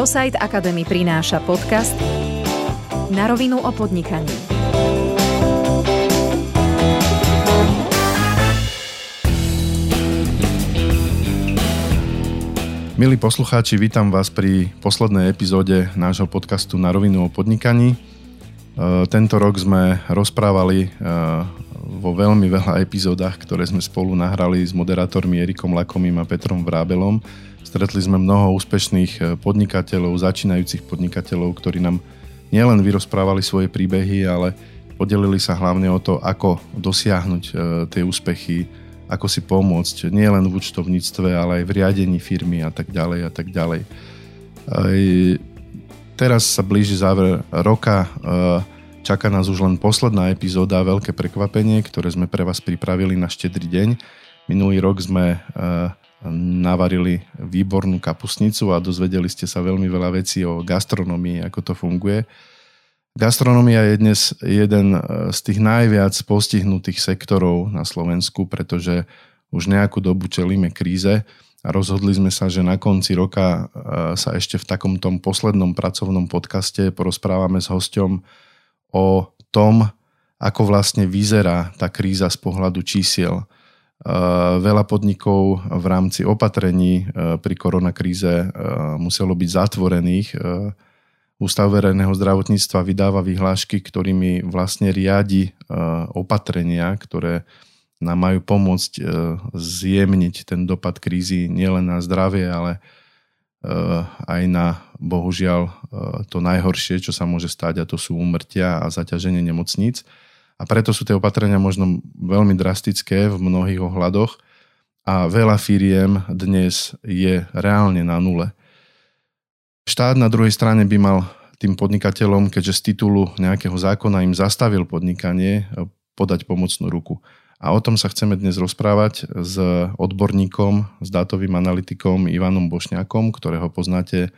ProSite Academy prináša podcast Na rovinu o podnikaní. Milí poslucháči, vítam vás pri poslednej epizóde nášho podcastu Na rovinu o podnikaní. E, tento rok sme rozprávali e, vo veľmi veľa epizódach, ktoré sme spolu nahrali s moderátormi Erikom Lakomým a Petrom Vrábelom Stretli sme mnoho úspešných eh, podnikateľov, začínajúcich podnikateľov, ktorí nám nielen vyrozprávali svoje príbehy, ale podelili sa hlavne o to, ako dosiahnuť eh, tie úspechy, ako si pomôcť nielen v účtovníctve, ale aj v riadení firmy a tak ďalej a tak ďalej. Teraz sa blíži záver roka, eh, čaká nás už len posledná epizóda, veľké prekvapenie, ktoré sme pre vás pripravili na štedrý deň. Minulý rok sme navarili výbornú kapusnicu a dozvedeli ste sa veľmi veľa vecí o gastronomii, ako to funguje. Gastronomia je dnes jeden e, z tých najviac postihnutých sektorov na Slovensku, pretože už nejakú dobu čelíme kríze a rozhodli sme sa, že na konci roka e, sa ešte v takom tom poslednom pracovnom podcaste porozprávame s hosťom o tom, ako vlastne vyzerá tá kríza z pohľadu čísiel veľa podnikov v rámci opatrení eh, pri koronakríze eh, muselo byť zatvorených. Ústav verejného zdravotníctva vydáva vyhlášky, ktorými vlastne riadi opatrenia, ktoré nám majú pomôcť zjemniť ten dopad krízy nielen na zdravie, ale aj na, bohužiaľ, to najhoršie, čo sa môže stať, a to sú úmrtia a zaťaženie nemocníc. A preto sú tie opatrenia možno veľmi drastické v mnohých ohľadoch a veľa firiem dnes je reálne na nule. Štát na druhej strane by mal tým podnikateľom, keďže z titulu nejakého zákona im zastavil podnikanie, podať pomocnú ruku. A o tom sa chceme dnes rozprávať s odborníkom, s dátovým analytikom Ivanom Bošňákom, ktorého poznáte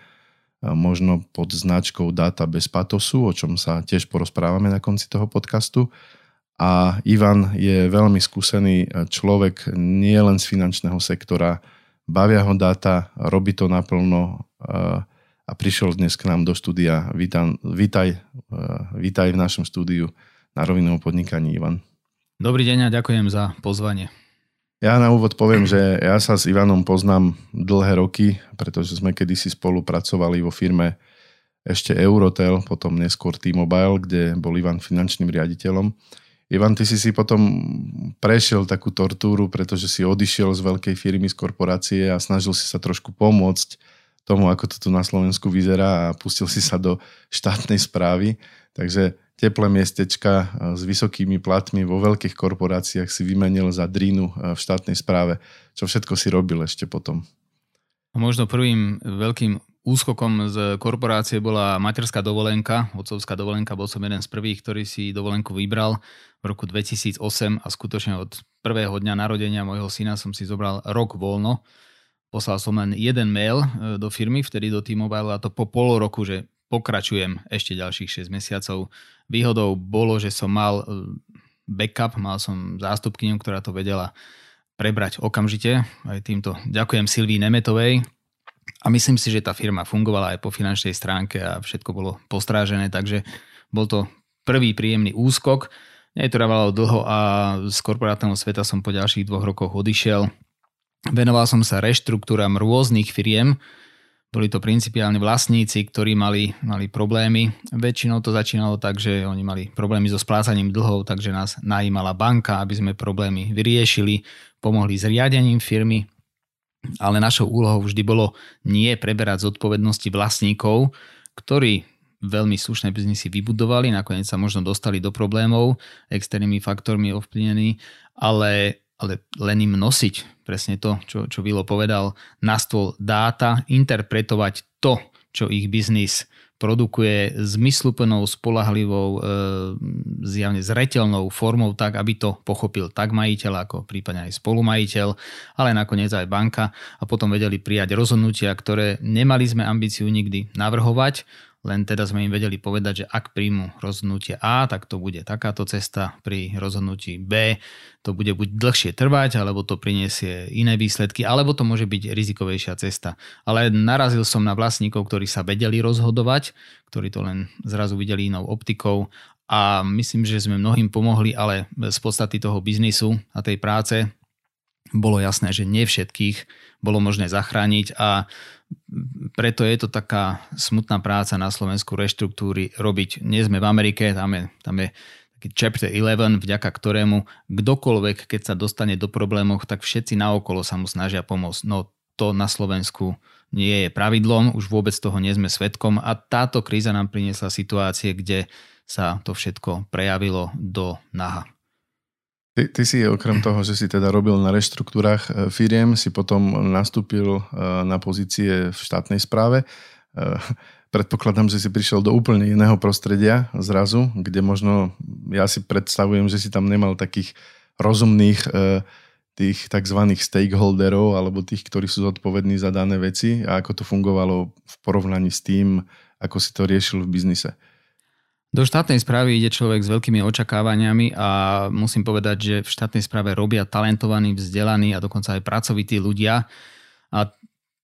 možno pod značkou Data bez patosu, o čom sa tiež porozprávame na konci toho podcastu. A Ivan je veľmi skúsený človek nie len z finančného sektora, bavia ho dáta, robí to naplno a prišiel dnes k nám do štúdia. Vítam, vítaj, vítaj v našom štúdiu na rovinovom podnikaní, Ivan. Dobrý deň a ďakujem za pozvanie. Ja na úvod poviem, že ja sa s Ivanom poznám dlhé roky, pretože sme kedysi spolupracovali vo firme ešte Eurotel, potom neskôr T-Mobile, kde bol Ivan finančným riaditeľom. Ivan, ty si si potom prešiel takú tortúru, pretože si odišiel z veľkej firmy, z korporácie a snažil si sa trošku pomôcť tomu, ako to tu na Slovensku vyzerá a pustil si sa do štátnej správy. Takže teplé miestečka e, s vysokými platmi vo veľkých korporáciách si vymenil za drínu e, v štátnej správe. Čo všetko si robil ešte potom? Možno prvým veľkým úskokom z korporácie bola materská dovolenka, otcovská dovolenka. Bol som jeden z prvých, ktorý si dovolenku vybral v roku 2008 a skutočne od prvého dňa narodenia môjho syna som si zobral rok voľno. Poslal som len jeden mail e, do firmy, vtedy do T-Mobile a to po pol roku, že pokračujem ešte ďalších 6 mesiacov. Výhodou bolo, že som mal e, backup, mal som zástupkyňu, ktorá to vedela prebrať okamžite. Aj týmto ďakujem Silvii Nemetovej. A myslím si, že tá firma fungovala aj po finančnej stránke a všetko bolo postrážené, takže bol to prvý príjemný úskok. Netrvalo dlho a z korporátneho sveta som po ďalších dvoch rokoch odišiel. Venoval som sa reštruktúram rôznych firiem, boli to principiálne vlastníci, ktorí mali, mali problémy. Väčšinou to začínalo tak, že oni mali problémy so splácaním dlhov, takže nás najímala banka, aby sme problémy vyriešili, pomohli s riadením firmy. Ale našou úlohou vždy bolo nie preberať zodpovednosti vlastníkov, ktorí veľmi slušné biznisy vybudovali, nakoniec sa možno dostali do problémov externými faktormi ovplyvnení, ale ale len im nosiť presne to, čo, čo Vilo povedal, na stôl dáta, interpretovať to, čo ich biznis produkuje zmysluplnou, spolahlivou, e, zjavne zretelnou formou tak, aby to pochopil tak majiteľ, ako prípadne aj spolumajiteľ, ale nakoniec aj banka. A potom vedeli prijať rozhodnutia, ktoré nemali sme ambíciu nikdy navrhovať, len teda sme im vedeli povedať, že ak príjmu rozhodnutie A, tak to bude takáto cesta, pri rozhodnutí B to bude buď dlhšie trvať, alebo to priniesie iné výsledky, alebo to môže byť rizikovejšia cesta. Ale narazil som na vlastníkov, ktorí sa vedeli rozhodovať, ktorí to len zrazu videli inou optikou a myslím, že sme mnohým pomohli, ale z podstaty toho biznisu a tej práce bolo jasné, že nie všetkých bolo možné zachrániť a preto je to taká smutná práca na Slovensku reštruktúry robiť. Nie sme v Amerike, tam je, tam je taký chapter 11, vďaka ktorému kdokoľvek, keď sa dostane do problémov, tak všetci naokolo sa mu snažia pomôcť. No to na Slovensku nie je pravidlom, už vôbec toho nie sme svetkom a táto kríza nám priniesla situácie, kde sa to všetko prejavilo do naha. Ty, ty si okrem toho, že si teda robil na reštruktúrach e, firiem, si potom nastúpil e, na pozície v štátnej správe. E, predpokladám, že si prišiel do úplne iného prostredia zrazu, kde možno, ja si predstavujem, že si tam nemal takých rozumných tých tzv. stakeholderov alebo tých, ktorí sú zodpovední za dané veci a ako to fungovalo v porovnaní s tým, ako si to riešil v biznise. Do štátnej správy ide človek s veľkými očakávaniami a musím povedať, že v štátnej správe robia talentovaní, vzdelaní a dokonca aj pracovití ľudia. A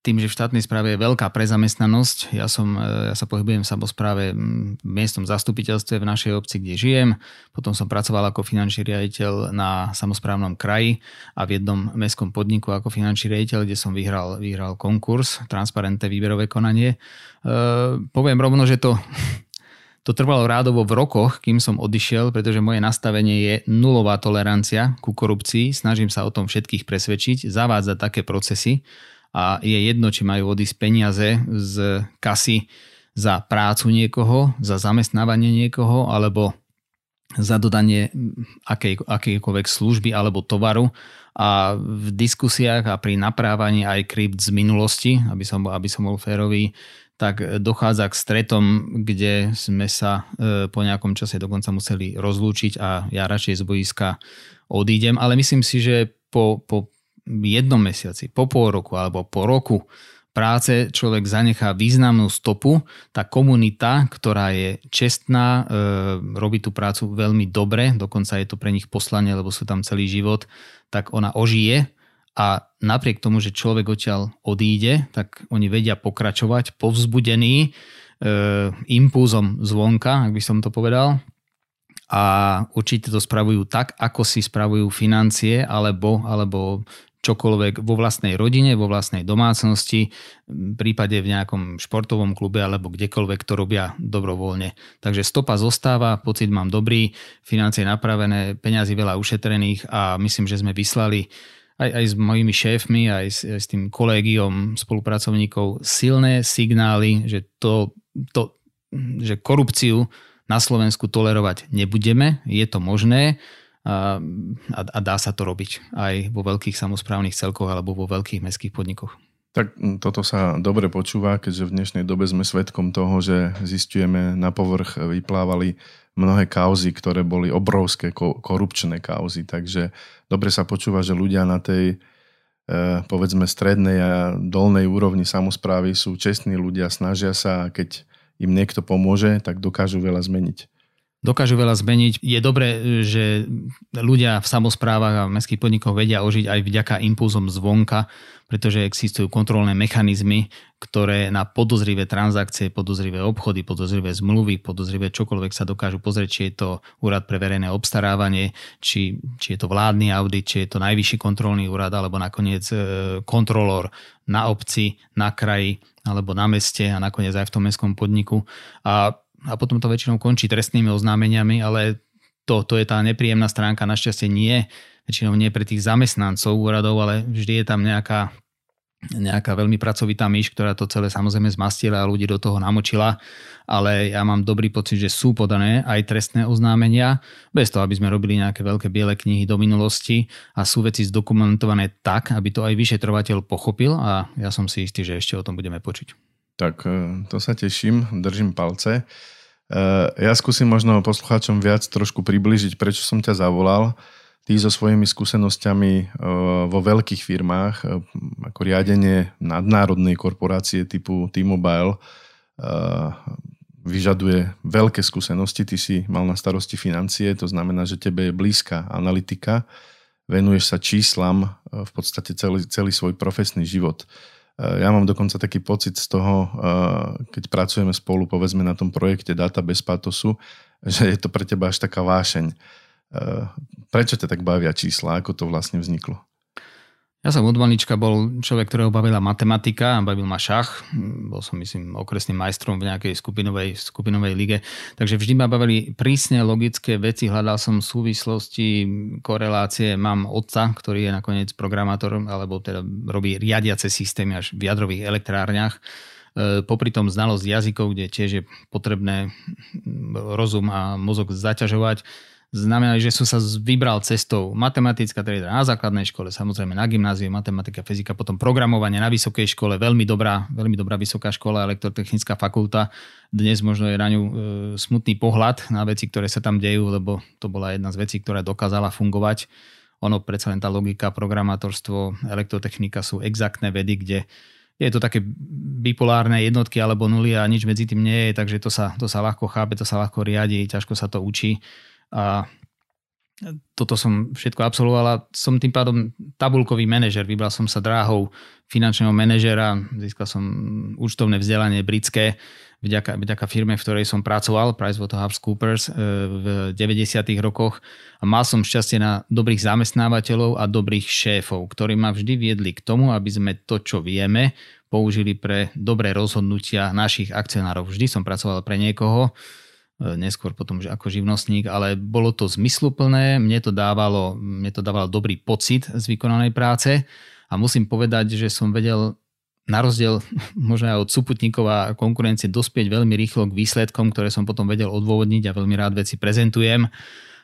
tým, že v štátnej správe je veľká prezamestnanosť, ja, som, ja sa pohybujem v samozpráve v miestnom zastupiteľstve v našej obci, kde žijem, potom som pracoval ako finančný riaditeľ na samozprávnom kraji a v jednom mestskom podniku ako finančný riaditeľ, kde som vyhral, vyhral konkurs, transparentné výberové konanie. E, poviem rovno, že to to trvalo rádovo v rokoch, kým som odišiel, pretože moje nastavenie je nulová tolerancia ku korupcii. Snažím sa o tom všetkých presvedčiť, zavádzať také procesy a je jedno, či majú odísť peniaze z kasy za prácu niekoho, za zamestnávanie niekoho alebo za dodanie akej, akejkoľvek služby alebo tovaru a v diskusiách a pri naprávaní aj krypt z minulosti, aby som, aby som bol férový, tak dochádza k stretom, kde sme sa e, po nejakom čase dokonca museli rozlúčiť a ja radšej z boiska odídem, ale myslím si, že po, po jednom mesiaci, po pol roku alebo po roku práce človek zanechá významnú stopu. Tá komunita, ktorá je čestná, e, robí tú prácu veľmi dobre, dokonca je to pre nich poslanie, lebo sú tam celý život, tak ona ožije a napriek tomu, že človek odtiaľ odíde, tak oni vedia pokračovať povzbudený e, impulzom zvonka, ak by som to povedal. A určite to spravujú tak, ako si spravujú financie alebo, alebo čokoľvek vo vlastnej rodine, vo vlastnej domácnosti, prípade v nejakom športovom klube alebo kdekoľvek to robia dobrovoľne. Takže stopa zostáva, pocit mám dobrý, financie napravené, peňazí veľa ušetrených a myslím, že sme vyslali aj, aj s mojimi šéfmi, aj s, aj s tým kolégiom spolupracovníkov silné signály, že, to, to, že korupciu na Slovensku tolerovať nebudeme, je to možné a, a, a dá sa to robiť aj vo veľkých samozprávnych celkoch alebo vo veľkých mestských podnikoch. Tak toto sa dobre počúva, keďže v dnešnej dobe sme svedkom toho, že zistujeme na povrch vyplávali mnohé kauzy, ktoré boli obrovské korupčné kauzy. Takže dobre sa počúva, že ľudia na tej eh, povedzme strednej a dolnej úrovni samozprávy sú čestní ľudia, snažia sa a keď im niekto pomôže, tak dokážu veľa zmeniť dokážu veľa zmeniť. Je dobré, že ľudia v samozprávach a v mestských podnikoch vedia ožiť aj vďaka impulzom zvonka, pretože existujú kontrolné mechanizmy, ktoré na podozrivé transakcie, podozrivé obchody, podozrivé zmluvy, podozrivé čokoľvek sa dokážu pozrieť, či je to úrad pre verejné obstarávanie, či, či je to vládny audit, či je to najvyšší kontrolný úrad, alebo nakoniec e, kontrolór na obci, na kraji, alebo na meste a nakoniec aj v tom mestskom podniku. A a potom to väčšinou končí trestnými oznámeniami, ale to, to je tá nepríjemná stránka, našťastie nie, väčšinou nie pre tých zamestnancov úradov, ale vždy je tam nejaká, nejaká veľmi pracovitá myš, ktorá to celé samozrejme zmastila a ľudí do toho namočila, ale ja mám dobrý pocit, že sú podané aj trestné oznámenia, bez toho, aby sme robili nejaké veľké biele knihy do minulosti a sú veci zdokumentované tak, aby to aj vyšetrovateľ pochopil a ja som si istý, že ešte o tom budeme počuť. Tak e, to sa teším, držím palce. E, ja skúsim možno poslucháčom viac trošku približiť, prečo som ťa zavolal. Ty so svojimi skúsenosťami e, vo veľkých firmách, ako riadenie nadnárodnej korporácie typu T-Mobile, vyžaduje veľké skúsenosti. Ty si mal na starosti financie, to znamená, že tebe je blízka analytika, venuješ sa číslam v podstate celý, celý svoj profesný život. Ja mám dokonca taký pocit z toho, keď pracujeme spolu, povedzme na tom projekte Data bez patosu, že je to pre teba až taká vášeň. Prečo ťa tak bavia čísla? Ako to vlastne vzniklo? Ja som od malička bol človek, ktorého bavila matematika, bavil ma šach, bol som myslím okresným majstrom v nejakej skupinovej, skupinovej lige, takže vždy ma bavili prísne logické veci, hľadal som súvislosti, korelácie, mám otca, ktorý je nakoniec programátor, alebo teda robí riadiace systémy až v jadrových elektrárniach, e, popri tom znalosť jazykov, kde tiež je potrebné rozum a mozog zaťažovať, znamená, že som sa vybral cestou matematická trieda na základnej škole, samozrejme na gymnáziu, matematika, fyzika, potom programovanie na vysokej škole, veľmi dobrá, veľmi dobrá vysoká škola, elektrotechnická fakulta. Dnes možno je na ňu e, smutný pohľad na veci, ktoré sa tam dejú, lebo to bola jedna z vecí, ktorá dokázala fungovať. Ono predsa len tá logika, programátorstvo, elektrotechnika sú exaktné vedy, kde je to také bipolárne jednotky alebo nuly a nič medzi tým nie je, takže to sa, to sa ľahko chápe, to sa ľahko riadi, ťažko sa to učí a toto som všetko absolvovala. Som tým pádom tabulkový manažer. Vybral som sa dráhou finančného manažera, získal som účtovné vzdelanie britské vďaka, vďaka firme, v ktorej som pracoval, PricewaterhouseCoopers e, v 90. rokoch a mal som šťastie na dobrých zamestnávateľov a dobrých šéfov, ktorí ma vždy viedli k tomu, aby sme to, čo vieme, použili pre dobré rozhodnutia našich akcionárov. Vždy som pracoval pre niekoho, neskôr potom ako živnostník, ale bolo to zmysluplné, mne to dávalo, mne to dávalo dobrý pocit z vykonanej práce a musím povedať, že som vedel na rozdiel možno aj od súputníkov a konkurencie dospieť veľmi rýchlo k výsledkom, ktoré som potom vedel odôvodniť a veľmi rád veci prezentujem.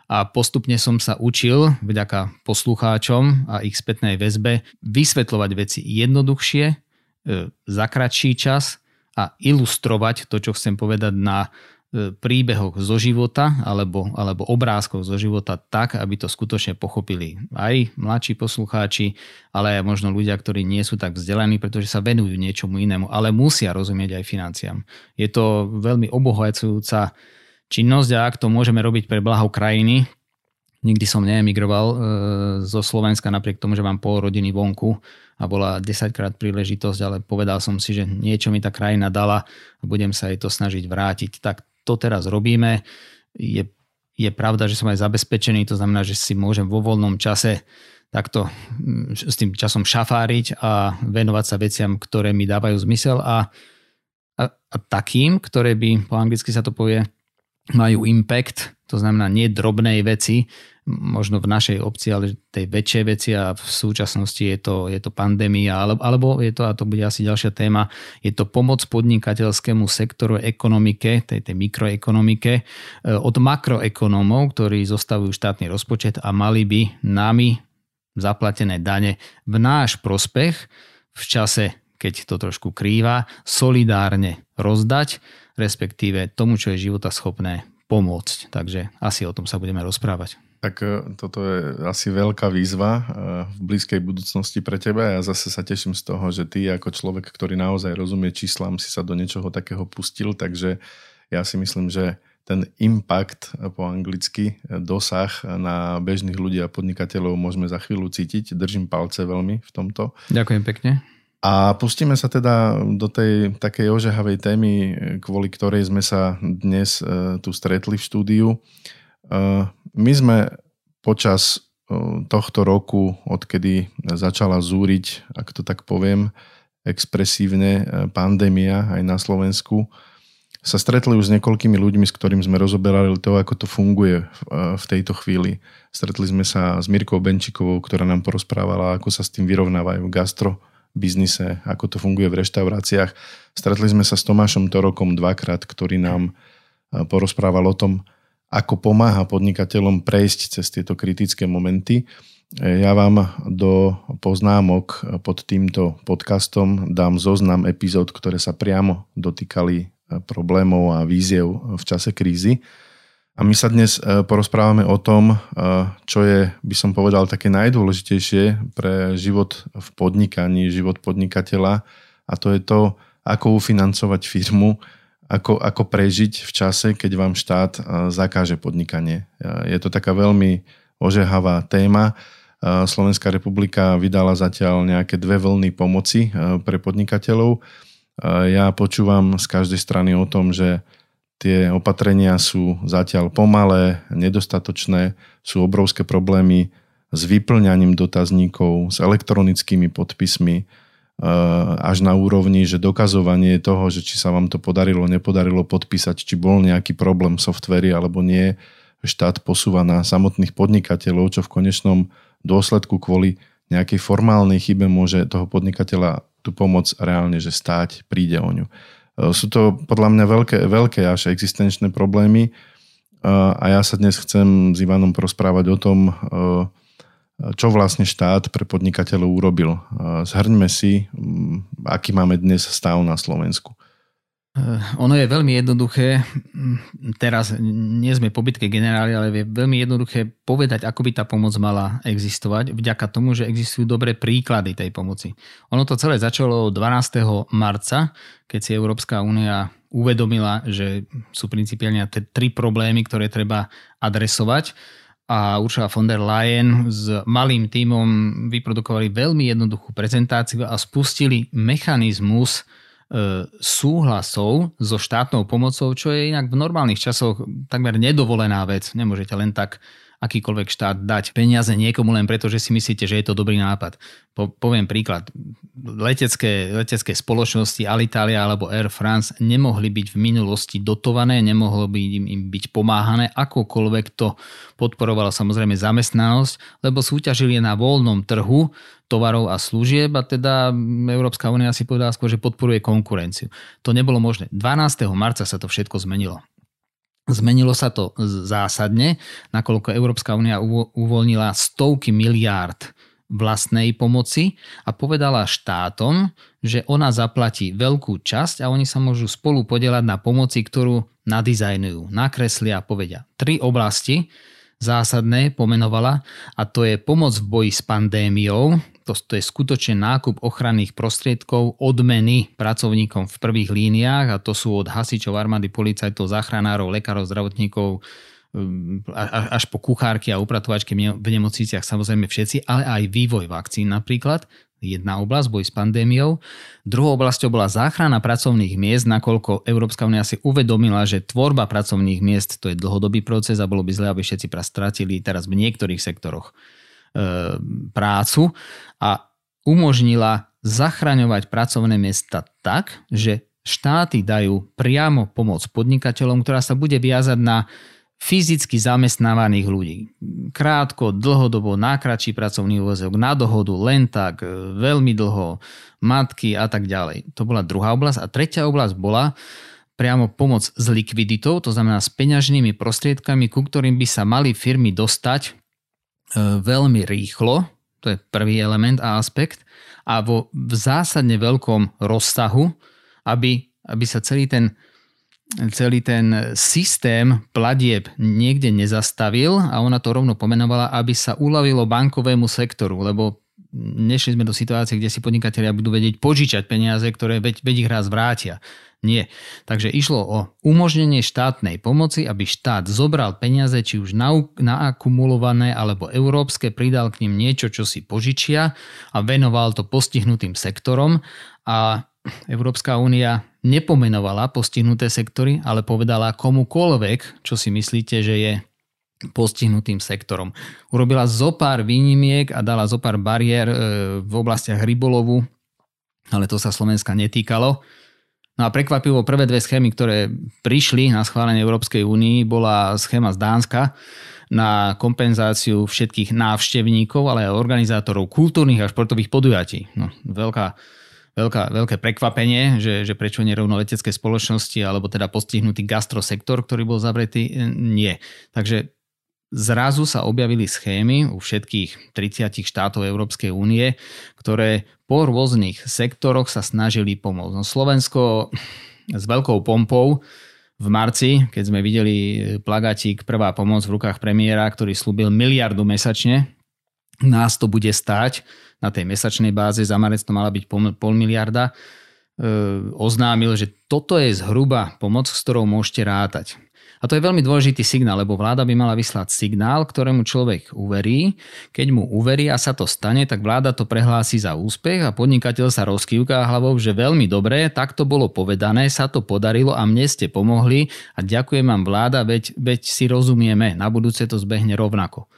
A postupne som sa učil, vďaka poslucháčom a ich spätnej väzbe, vysvetľovať veci jednoduchšie, e, za kratší čas a ilustrovať to, čo chcem povedať na E, príbehoch zo života alebo, alebo obrázkoch zo života tak, aby to skutočne pochopili aj mladší poslucháči, ale aj možno ľudia, ktorí nie sú tak vzdelaní, pretože sa venujú niečomu inému, ale musia rozumieť aj financiám. Je to veľmi obohajcujúca činnosť a ak to môžeme robiť pre blaho krajiny, nikdy som neemigroval e, zo Slovenska napriek tomu, že mám pol rodiny vonku a bola 10 krát príležitosť, ale povedal som si, že niečo mi tá krajina dala a budem sa jej to snažiť vrátiť. Tak to teraz robíme. Je, je pravda, že som aj zabezpečený, to znamená, že si môžem vo voľnom čase takto mm, s tým časom šafáriť a venovať sa veciam, ktoré mi dávajú zmysel a, a, a takým, ktoré by, po anglicky sa to povie, majú impact, to znamená nie drobnej veci, možno v našej obci, ale tej väčšej veci a v súčasnosti je to, je to pandémia, alebo je to, a to bude asi ďalšia téma, je to pomoc podnikateľskému sektoru ekonomike, tej, tej mikroekonomike, e, od makroekonómov, ktorí zostavujú štátny rozpočet a mali by nami zaplatené dane v náš prospech v čase, keď to trošku krýva, solidárne rozdať, respektíve tomu, čo je života schopné pomôcť. Takže asi o tom sa budeme rozprávať. Tak e, toto je asi veľká výzva e, v blízkej budúcnosti pre teba. Ja zase sa teším z toho, že ty ako človek, ktorý naozaj rozumie číslam, si sa do niečoho takého pustil, takže ja si myslím, že ten impact e, po anglicky, dosah na bežných ľudí a podnikateľov môžeme za chvíľu cítiť. Držím palce veľmi v tomto. Ďakujem pekne. A pustíme sa teda do tej takej ožehavej témy, kvôli ktorej sme sa dnes tu stretli v štúdiu. My sme počas tohto roku, odkedy začala zúriť, ak to tak poviem, expresívne e, pandémia aj na Slovensku, sa stretli už s niekoľkými ľuďmi, s ktorými sme rozoberali to, ako to funguje v, tejto chvíli. Stretli sme sa s Mirkou Benčikovou, ktorá nám porozprávala, ako sa s tým vyrovnávajú v gastro biznise, ako to funguje v reštauráciách. Stretli sme sa s Tomášom Torokom dvakrát, ktorý nám porozprával o tom, ako pomáha podnikateľom prejsť cez tieto kritické momenty. Ja vám do poznámok pod týmto podcastom dám zoznam epizód, ktoré sa priamo dotýkali problémov a víziev v čase krízy. A my sa dnes e, porozprávame o tom, e, čo je, by som povedal, také najdôležitejšie pre život v podnikaní, život podnikateľa a to je to, ako ufinancovať firmu ako, ako prežiť v čase, keď vám štát zakáže podnikanie. Je to taká veľmi ožehavá téma. Slovenská republika vydala zatiaľ nejaké dve vlny pomoci pre podnikateľov. Ja počúvam z každej strany o tom, že tie opatrenia sú zatiaľ pomalé, nedostatočné, sú obrovské problémy s vyplňaním dotazníkov, s elektronickými podpismi, až na úrovni, že dokazovanie toho, že či sa vám to podarilo, nepodarilo podpísať, či bol nejaký problém v softveri alebo nie, štát posúva na samotných podnikateľov, čo v konečnom dôsledku kvôli nejakej formálnej chybe môže toho podnikateľa tú pomoc reálne že stáť, príde o ňu. Eh, sú to podľa mňa veľké, veľké až existenčné problémy eh, a ja sa dnes chcem s Ivanom porozprávať o tom, čo vlastne štát pre podnikateľov urobil. Zhrňme si, aký máme dnes stav na Slovensku. Eh, ono je veľmi jednoduché, teraz nie sme po bitke generáli, ale je veľmi jednoduché povedať, ako by tá pomoc mala existovať, vďaka tomu, že existujú dobré príklady tej pomoci. Ono to celé začalo 12. marca, keď si Európska únia uvedomila, že sú principiálne tri problémy, ktoré treba adresovať a Ursula von der Leyen s malým tímom vyprodukovali veľmi jednoduchú prezentáciu a spustili mechanizmus e, súhlasov so štátnou pomocou, čo je inak v normálnych časoch takmer nedovolená vec. Nemôžete len tak akýkoľvek štát dať peniaze niekomu len preto, že si myslíte, že je to dobrý nápad. Po, poviem príklad. Letecké, letecké spoločnosti Alitalia alebo Air France nemohli byť v minulosti dotované, nemohlo by im, im byť pomáhané, akokoľvek to podporovalo samozrejme zamestnanosť, lebo súťažili na voľnom trhu tovarov a služieb a teda Európska únia si povedala skôr, že podporuje konkurenciu. To nebolo možné. 12. marca sa to všetko zmenilo. Zmenilo sa to zásadne, nakoľko Európska únia uvoľnila stovky miliárd vlastnej pomoci a povedala štátom, že ona zaplatí veľkú časť a oni sa môžu spolu podielať na pomoci, ktorú nadizajnujú, nakreslia a povedia. Tri oblasti zásadné pomenovala a to je pomoc v boji s pandémiou, to, to je skutočne nákup ochranných prostriedkov, odmeny pracovníkom v prvých líniách a to sú od hasičov, armády, policajtov, záchranárov, lekárov, zdravotníkov, um, až po kuchárky a upratovačky v nemocniciach samozrejme všetci, ale aj vývoj vakcín napríklad. Jedna oblasť, boj s pandémiou. Druhou oblasťou bola záchrana pracovných miest, nakoľko Európska únia si uvedomila, že tvorba pracovných miest to je dlhodobý proces a bolo by zle, aby všetci stratili teraz v niektorých sektoroch E, prácu a umožnila zachraňovať pracovné miesta tak, že štáty dajú priamo pomoc podnikateľom, ktorá sa bude viazať na fyzicky zamestnávaných ľudí. Krátko, dlhodobo, nákratší pracovný úvezok, na dohodu, len tak, e, veľmi dlho, matky a tak ďalej. To bola druhá oblasť. A tretia oblasť bola priamo pomoc s likviditou, to znamená s peňažnými prostriedkami, ku ktorým by sa mali firmy dostať E, veľmi rýchlo, to je prvý element a aspekt, a vo v zásadne veľkom rozsahu, aby, aby sa celý ten, celý ten systém platieb niekde nezastavil a ona to rovno pomenovala, aby sa uľavilo bankovému sektoru, lebo nešli sme do situácie, kde si podnikatelia budú vedieť požičať peniaze, ktoré veď, veď ich raz vrátia. Nie. Takže išlo o umožnenie štátnej pomoci, aby štát zobral peniaze, či už naakumulované alebo európske, pridal k ním niečo, čo si požičia a venoval to postihnutým sektorom a Európska únia nepomenovala postihnuté sektory, ale povedala komukoľvek, čo si myslíte, že je postihnutým sektorom. Urobila zo pár výnimiek a dala zo pár bariér e, v oblastiach rybolovu, ale to sa Slovenska netýkalo. No a prekvapivo prvé dve schémy, ktoré prišli na schválenie Európskej únii, bola schéma z Dánska na kompenzáciu všetkých návštevníkov, ale aj organizátorov kultúrnych a športových podujatí. No, veľká, veľká, veľké prekvapenie, že, že prečo nerovno letecké spoločnosti alebo teda postihnutý gastrosektor, ktorý bol zavretý, nie. Takže zrazu sa objavili schémy u všetkých 30 štátov Európskej únie, ktoré po rôznych sektoroch sa snažili pomôcť. No Slovensko s veľkou pompou v marci, keď sme videli plagatík Prvá pomoc v rukách premiéra, ktorý slúbil miliardu mesačne, nás to bude stáť na tej mesačnej báze, za marec to mala byť pol, miliarda, oznámil, že toto je zhruba pomoc, s ktorou môžete rátať. A to je veľmi dôležitý signál, lebo vláda by mala vyslať signál, ktorému človek uverí. Keď mu uverí a sa to stane, tak vláda to prehlási za úspech a podnikateľ sa rozkývká hlavou, že veľmi dobre, tak to bolo povedané, sa to podarilo a mne ste pomohli a ďakujem vám vláda, veď, veď si rozumieme, na budúce to zbehne rovnako.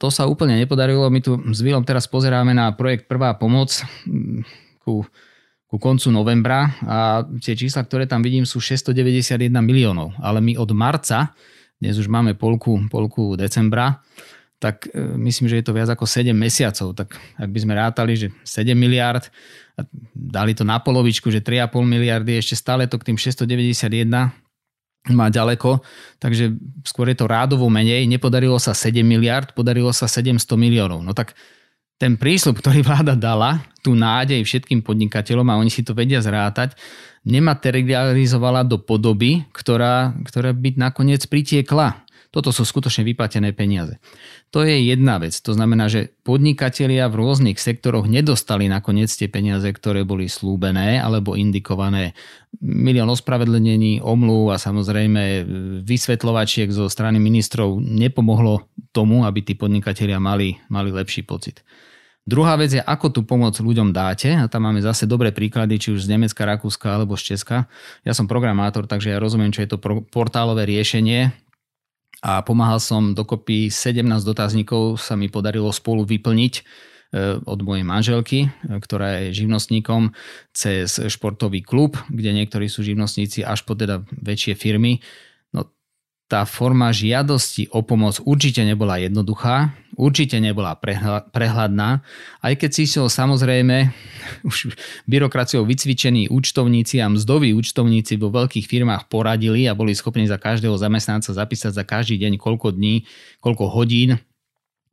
To sa úplne nepodarilo, my tu s Vilom teraz pozeráme na projekt Prvá pomoc mm, ku ku koncu novembra a tie čísla, ktoré tam vidím, sú 691 miliónov. Ale my od marca, dnes už máme polku, polku decembra, tak e, myslím, že je to viac ako 7 mesiacov. Tak ak by sme rátali, že 7 miliard, a dali to na polovičku, že 3,5 miliardy, ešte stále to k tým 691 má ďaleko, takže skôr je to rádovo menej. Nepodarilo sa 7 miliard, podarilo sa 700 miliónov. No tak ten prísľub, ktorý vláda dala, tú nádej všetkým podnikateľom a oni si to vedia zrátať, nematerializovala do podoby, ktorá, ktorá by nakoniec pritiekla. Toto sú skutočne vyplatené peniaze. To je jedna vec. To znamená, že podnikatelia v rôznych sektoroch nedostali nakoniec tie peniaze, ktoré boli slúbené alebo indikované. Milión ospravedlnení, omluv a samozrejme vysvetľovačiek zo strany ministrov nepomohlo tomu, aby tí podnikatelia mali, mali lepší pocit. Druhá vec je, ako tú pomoc ľuďom dáte. A tam máme zase dobré príklady, či už z Nemecka, Rakúska alebo z Česka. Ja som programátor, takže ja rozumiem, čo je to portálové riešenie. A pomáhal som dokopy 17 dotazníkov sa mi podarilo spolu vyplniť e, od mojej manželky, e, ktorá je živnostníkom, cez športový klub, kde niektorí sú živnostníci až po teda väčšie firmy tá forma žiadosti o pomoc určite nebola jednoduchá, určite nebola prehľadná, aj keď si so samozrejme už byrokraciou vycvičení účtovníci a mzdoví účtovníci vo veľkých firmách poradili a boli schopní za každého zamestnanca zapísať za každý deň koľko dní, koľko hodín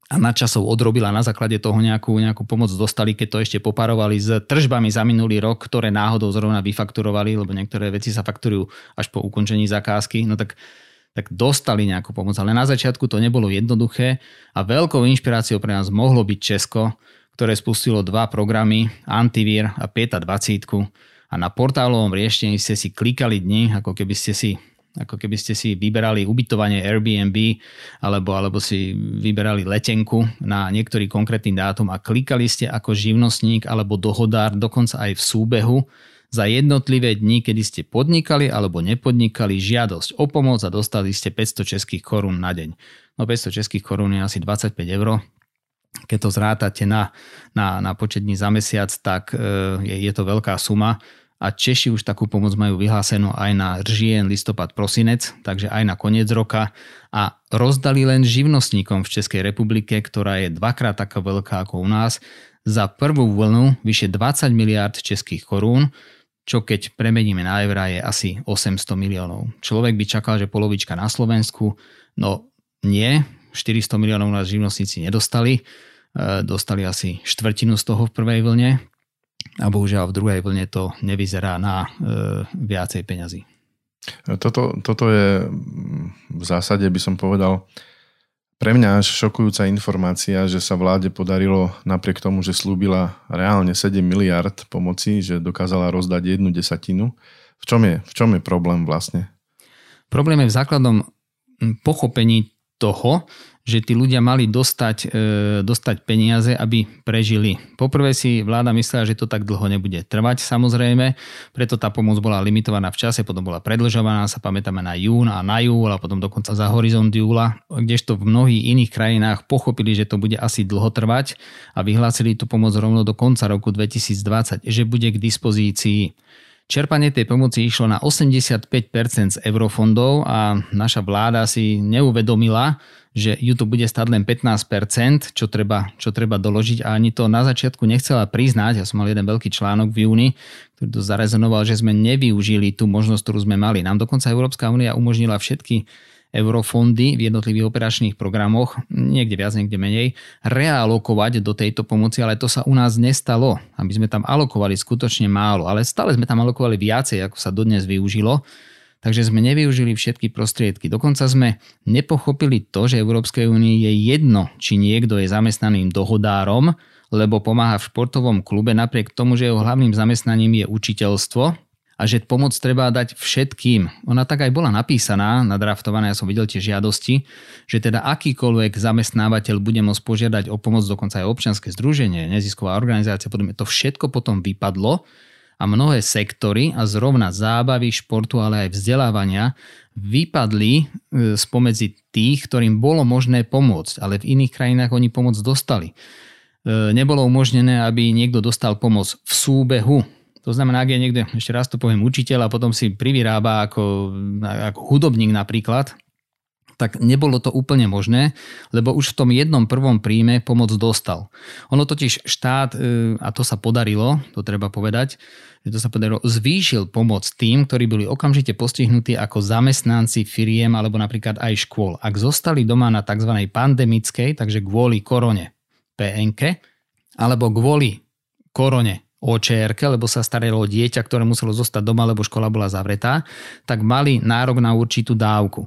a nadčasov odrobila na základe toho nejakú, nejakú pomoc dostali, keď to ešte poparovali s tržbami za minulý rok, ktoré náhodou zrovna vyfakturovali, lebo niektoré veci sa fakturujú až po ukončení zakázky. No tak tak dostali nejakú pomoc. Ale na začiatku to nebolo jednoduché a veľkou inšpiráciou pre nás mohlo byť Česko, ktoré spustilo dva programy, Antivír a Pieta 20 a na portálovom riešení ste si klikali dni, ako keby ste si ako keby ste si vyberali ubytovanie Airbnb alebo, alebo si vyberali letenku na niektorý konkrétny dátum a klikali ste ako živnostník alebo dohodár dokonca aj v súbehu za jednotlivé dni, kedy ste podnikali alebo nepodnikali žiadosť o pomoc a dostali ste 500 českých korún na deň. No 500 českých korún je asi 25 eur. Keď to zrátate na, na, na počet dní za mesiac, tak e, je, je to veľká suma a Češi už takú pomoc majú vyhlásenú aj na žien, listopad, prosinec, takže aj na koniec roka a rozdali len živnostníkom v Českej republike, ktorá je dvakrát taká veľká ako u nás, za prvú vlnu vyše 20 miliard českých korún, čo keď premeníme na eurá je asi 800 miliónov. Človek by čakal, že polovička na Slovensku, no nie, 400 miliónov nás živnostníci nedostali, e, dostali asi štvrtinu z toho v prvej vlne a bohužiaľ v druhej vlne to nevyzerá na e, viacej peňazí. Toto, toto je v zásade, by som povedal, pre mňa až šokujúca informácia, že sa vláde podarilo napriek tomu, že slúbila reálne 7 miliard pomoci, že dokázala rozdať jednu desatinu. V čom je, v čom je problém vlastne? Problém je v základnom pochopení toho, že tí ľudia mali dostať, e, dostať peniaze, aby prežili. Poprvé si vláda myslela, že to tak dlho nebude trvať samozrejme, preto tá pomoc bola limitovaná v čase, potom bola predlžovaná, sa pamätáme na jún a na júl a potom dokonca za horizont júla, kdežto v mnohých iných krajinách pochopili, že to bude asi dlho trvať a vyhlásili tú pomoc rovno do konca roku 2020, že bude k dispozícii. Čerpanie tej pomoci išlo na 85% z eurofondov a naša vláda si neuvedomila, že ju to bude stať len 15%, čo treba, čo treba doložiť a ani to na začiatku nechcela priznať. Ja som mal jeden veľký článok v júni, ktorý to zarezonoval, že sme nevyužili tú možnosť, ktorú sme mali. Nám dokonca Európska únia umožnila všetky eurofondy v jednotlivých operačných programoch, niekde viac, niekde menej, realokovať do tejto pomoci, ale to sa u nás nestalo, aby sme tam alokovali skutočne málo, ale stále sme tam alokovali viacej, ako sa dodnes využilo. Takže sme nevyužili všetky prostriedky. Dokonca sme nepochopili to, že Európskej únii je jedno, či niekto je zamestnaným dohodárom lebo pomáha v športovom klube napriek tomu, že jeho hlavným zamestnaním je učiteľstvo a že pomoc treba dať všetkým. Ona tak aj bola napísaná, nadraftovaná, ja som videl tie žiadosti, že teda akýkoľvek zamestnávateľ bude môcť požiadať o pomoc, dokonca aj občianske združenie, nezisková organizácia, podobne, to všetko potom vypadlo a mnohé sektory a zrovna zábavy, športu, ale aj vzdelávania vypadli e, spomedzi tých, ktorým bolo možné pomôcť, ale v iných krajinách oni pomoc dostali. E, nebolo umožnené, aby niekto dostal pomoc v súbehu. To znamená, ak je niekde, ešte raz to poviem, učiteľ a potom si privyrába ako, ako hudobník napríklad, tak nebolo to úplne možné, lebo už v tom jednom prvom príjme pomoc dostal. Ono totiž štát, e, a to sa podarilo, to treba povedať, že to sa podarilo, zvýšil pomoc tým, ktorí boli okamžite postihnutí ako zamestnanci firiem alebo napríklad aj škôl. Ak zostali doma na tzv. pandemickej, takže kvôli korone PNK, alebo kvôli korone OČR, lebo sa staralo dieťa, ktoré muselo zostať doma, lebo škola bola zavretá, tak mali nárok na určitú dávku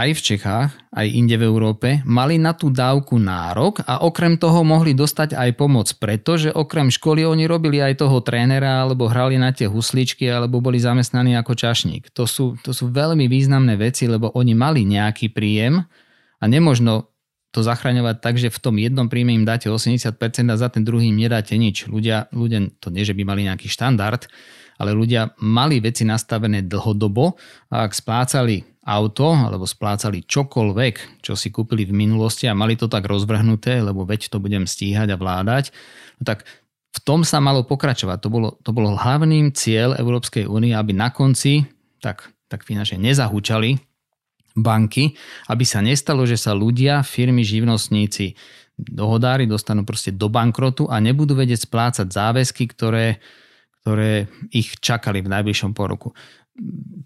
aj v Čechách, aj inde v Európe, mali na tú dávku nárok a okrem toho mohli dostať aj pomoc, pretože okrem školy oni robili aj toho trénera, alebo hrali na tie husličky, alebo boli zamestnaní ako čašník. To sú, to sú veľmi významné veci, lebo oni mali nejaký príjem a nemožno to zachraňovať tak, že v tom jednom príjme im dáte 80% a za ten druhý im nedáte nič. Ľudia, ľudia, to nie, že by mali nejaký štandard, ale ľudia mali veci nastavené dlhodobo a ak splácali auto alebo splácali čokoľvek, čo si kúpili v minulosti a mali to tak rozvrhnuté, lebo veď to budem stíhať a vládať, no tak v tom sa malo pokračovať. To bolo, to bolo hlavným cieľ Európskej únie, aby na konci tak, tak finančne nezahúčali banky, aby sa nestalo, že sa ľudia, firmy, živnostníci, dohodári dostanú proste do bankrotu a nebudú vedieť splácať záväzky, ktoré, ktoré ich čakali v najbližšom poroku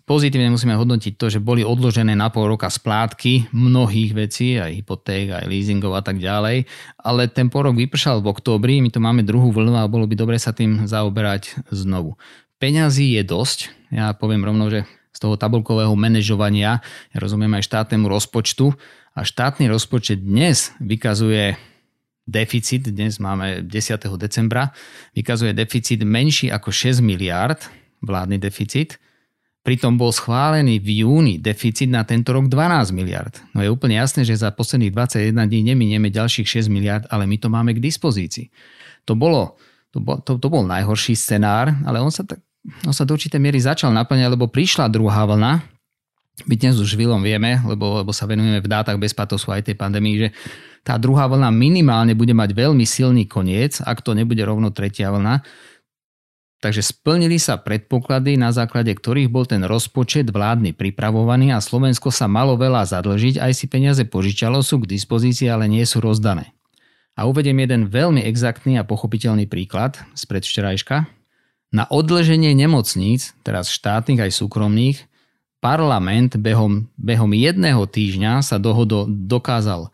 pozitívne musíme hodnotiť to, že boli odložené na pol roka splátky mnohých vecí, aj hypoték, aj leasingov a tak ďalej, ale ten porok vypršal v októbri, my to máme druhú vlnu a bolo by dobre sa tým zaoberať znovu. Peňazí je dosť, ja poviem rovno, že z toho tabulkového manažovania, ja rozumiem aj štátnemu rozpočtu a štátny rozpočet dnes vykazuje deficit, dnes máme 10. decembra, vykazuje deficit menší ako 6 miliard, vládny deficit, Pritom bol schválený v júni deficit na tento rok 12 miliard. No je úplne jasné, že za posledných 21 dní neminieme ďalších 6 miliard, ale my to máme k dispozícii. To, bolo, to, bol, to, to bol najhorší scenár, ale on sa, on sa do určitej miery začal naplňať, lebo prišla druhá vlna. My dnes už vilom vieme, lebo, lebo sa venujeme v dátach bez patosu aj tej pandémii, že tá druhá vlna minimálne bude mať veľmi silný koniec, ak to nebude rovno tretia vlna Takže splnili sa predpoklady, na základe ktorých bol ten rozpočet vládny pripravovaný a Slovensko sa malo veľa zadlžiť, aj si peniaze požičalo, sú k dispozícii, ale nie sú rozdané. A uvediem jeden veľmi exaktný a pochopiteľný príklad z predvčerajška. Na odlženie nemocníc, teraz štátnych aj súkromných, parlament behom, behom jedného týždňa sa dohodo dokázal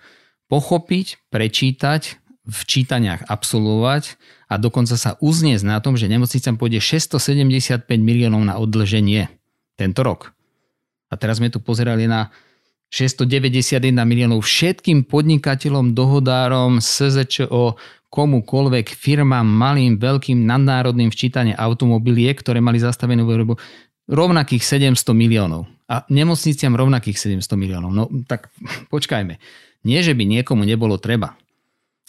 pochopiť, prečítať, v čítaniach absolvovať a dokonca sa uzniesť na tom, že nemocnicám pôjde 675 miliónov na odlženie tento rok. A teraz sme tu pozerali na 691 miliónov všetkým podnikateľom, dohodárom, SZČO, komukoľvek, firmám, malým, veľkým, nadnárodným včítanie automobiliek, ktoré mali zastavenú výrobu, rovnakých 700 miliónov. A nemocniciam rovnakých 700 miliónov. No tak počkajme. Nie, že by niekomu nebolo treba.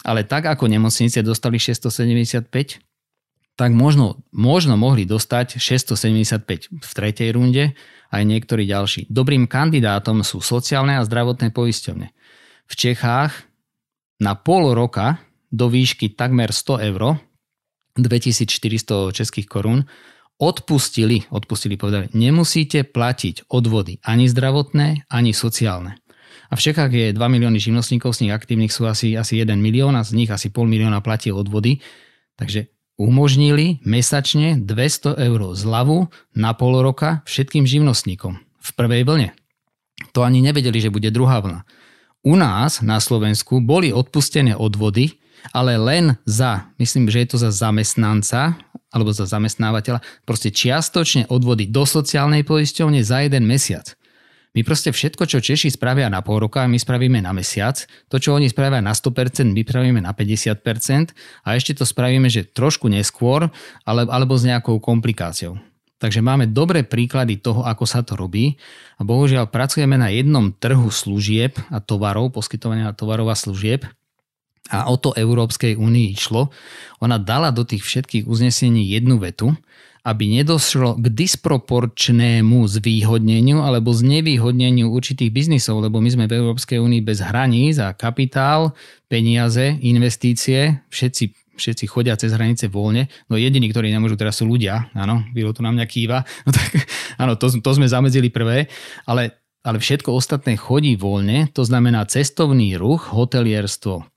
Ale tak ako nemocnice dostali 675, tak možno, možno mohli dostať 675 v tretej runde aj niektorí ďalší. Dobrým kandidátom sú sociálne a zdravotné poisťovne. V Čechách na pol roka do výšky takmer 100 eur, 2400 českých korún, odpustili, odpustili povedali, nemusíte platiť odvody ani zdravotné, ani sociálne. A v Čechách je 2 milióny živnostníkov, z nich aktívnych sú asi, asi 1 milión a z nich asi pol milióna platí odvody. Takže umožnili mesačne 200 eur zľavu na pol roka všetkým živnostníkom v prvej vlne. To ani nevedeli, že bude druhá vlna. U nás na Slovensku boli odpustené odvody, ale len za, myslím, že je to za zamestnanca alebo za zamestnávateľa, proste čiastočne odvody do sociálnej poisťovne za jeden mesiac. My proste všetko, čo Češi spravia na pol roka, my spravíme na mesiac. To, čo oni spravia na 100%, my spravíme na 50%. A ešte to spravíme, že trošku neskôr, ale, alebo s nejakou komplikáciou. Takže máme dobré príklady toho, ako sa to robí. A bohužiaľ pracujeme na jednom trhu služieb a tovarov, poskytovania tovarov a služieb. A o to Európskej únii išlo. Ona dala do tých všetkých uznesení jednu vetu, aby nedošlo k disproporčnému zvýhodneniu alebo znevýhodneniu určitých biznisov, lebo my sme v Európskej únii bez hraníc a kapitál, peniaze, investície, všetci všetci chodia cez hranice voľne, no jediní, ktorí nemôžu teraz sú ľudia, áno, Vilo tu na mňa kýva, no tak áno, to, to sme zamedzili prvé, ale, ale všetko ostatné chodí voľne, to znamená cestovný ruch, hotelierstvo,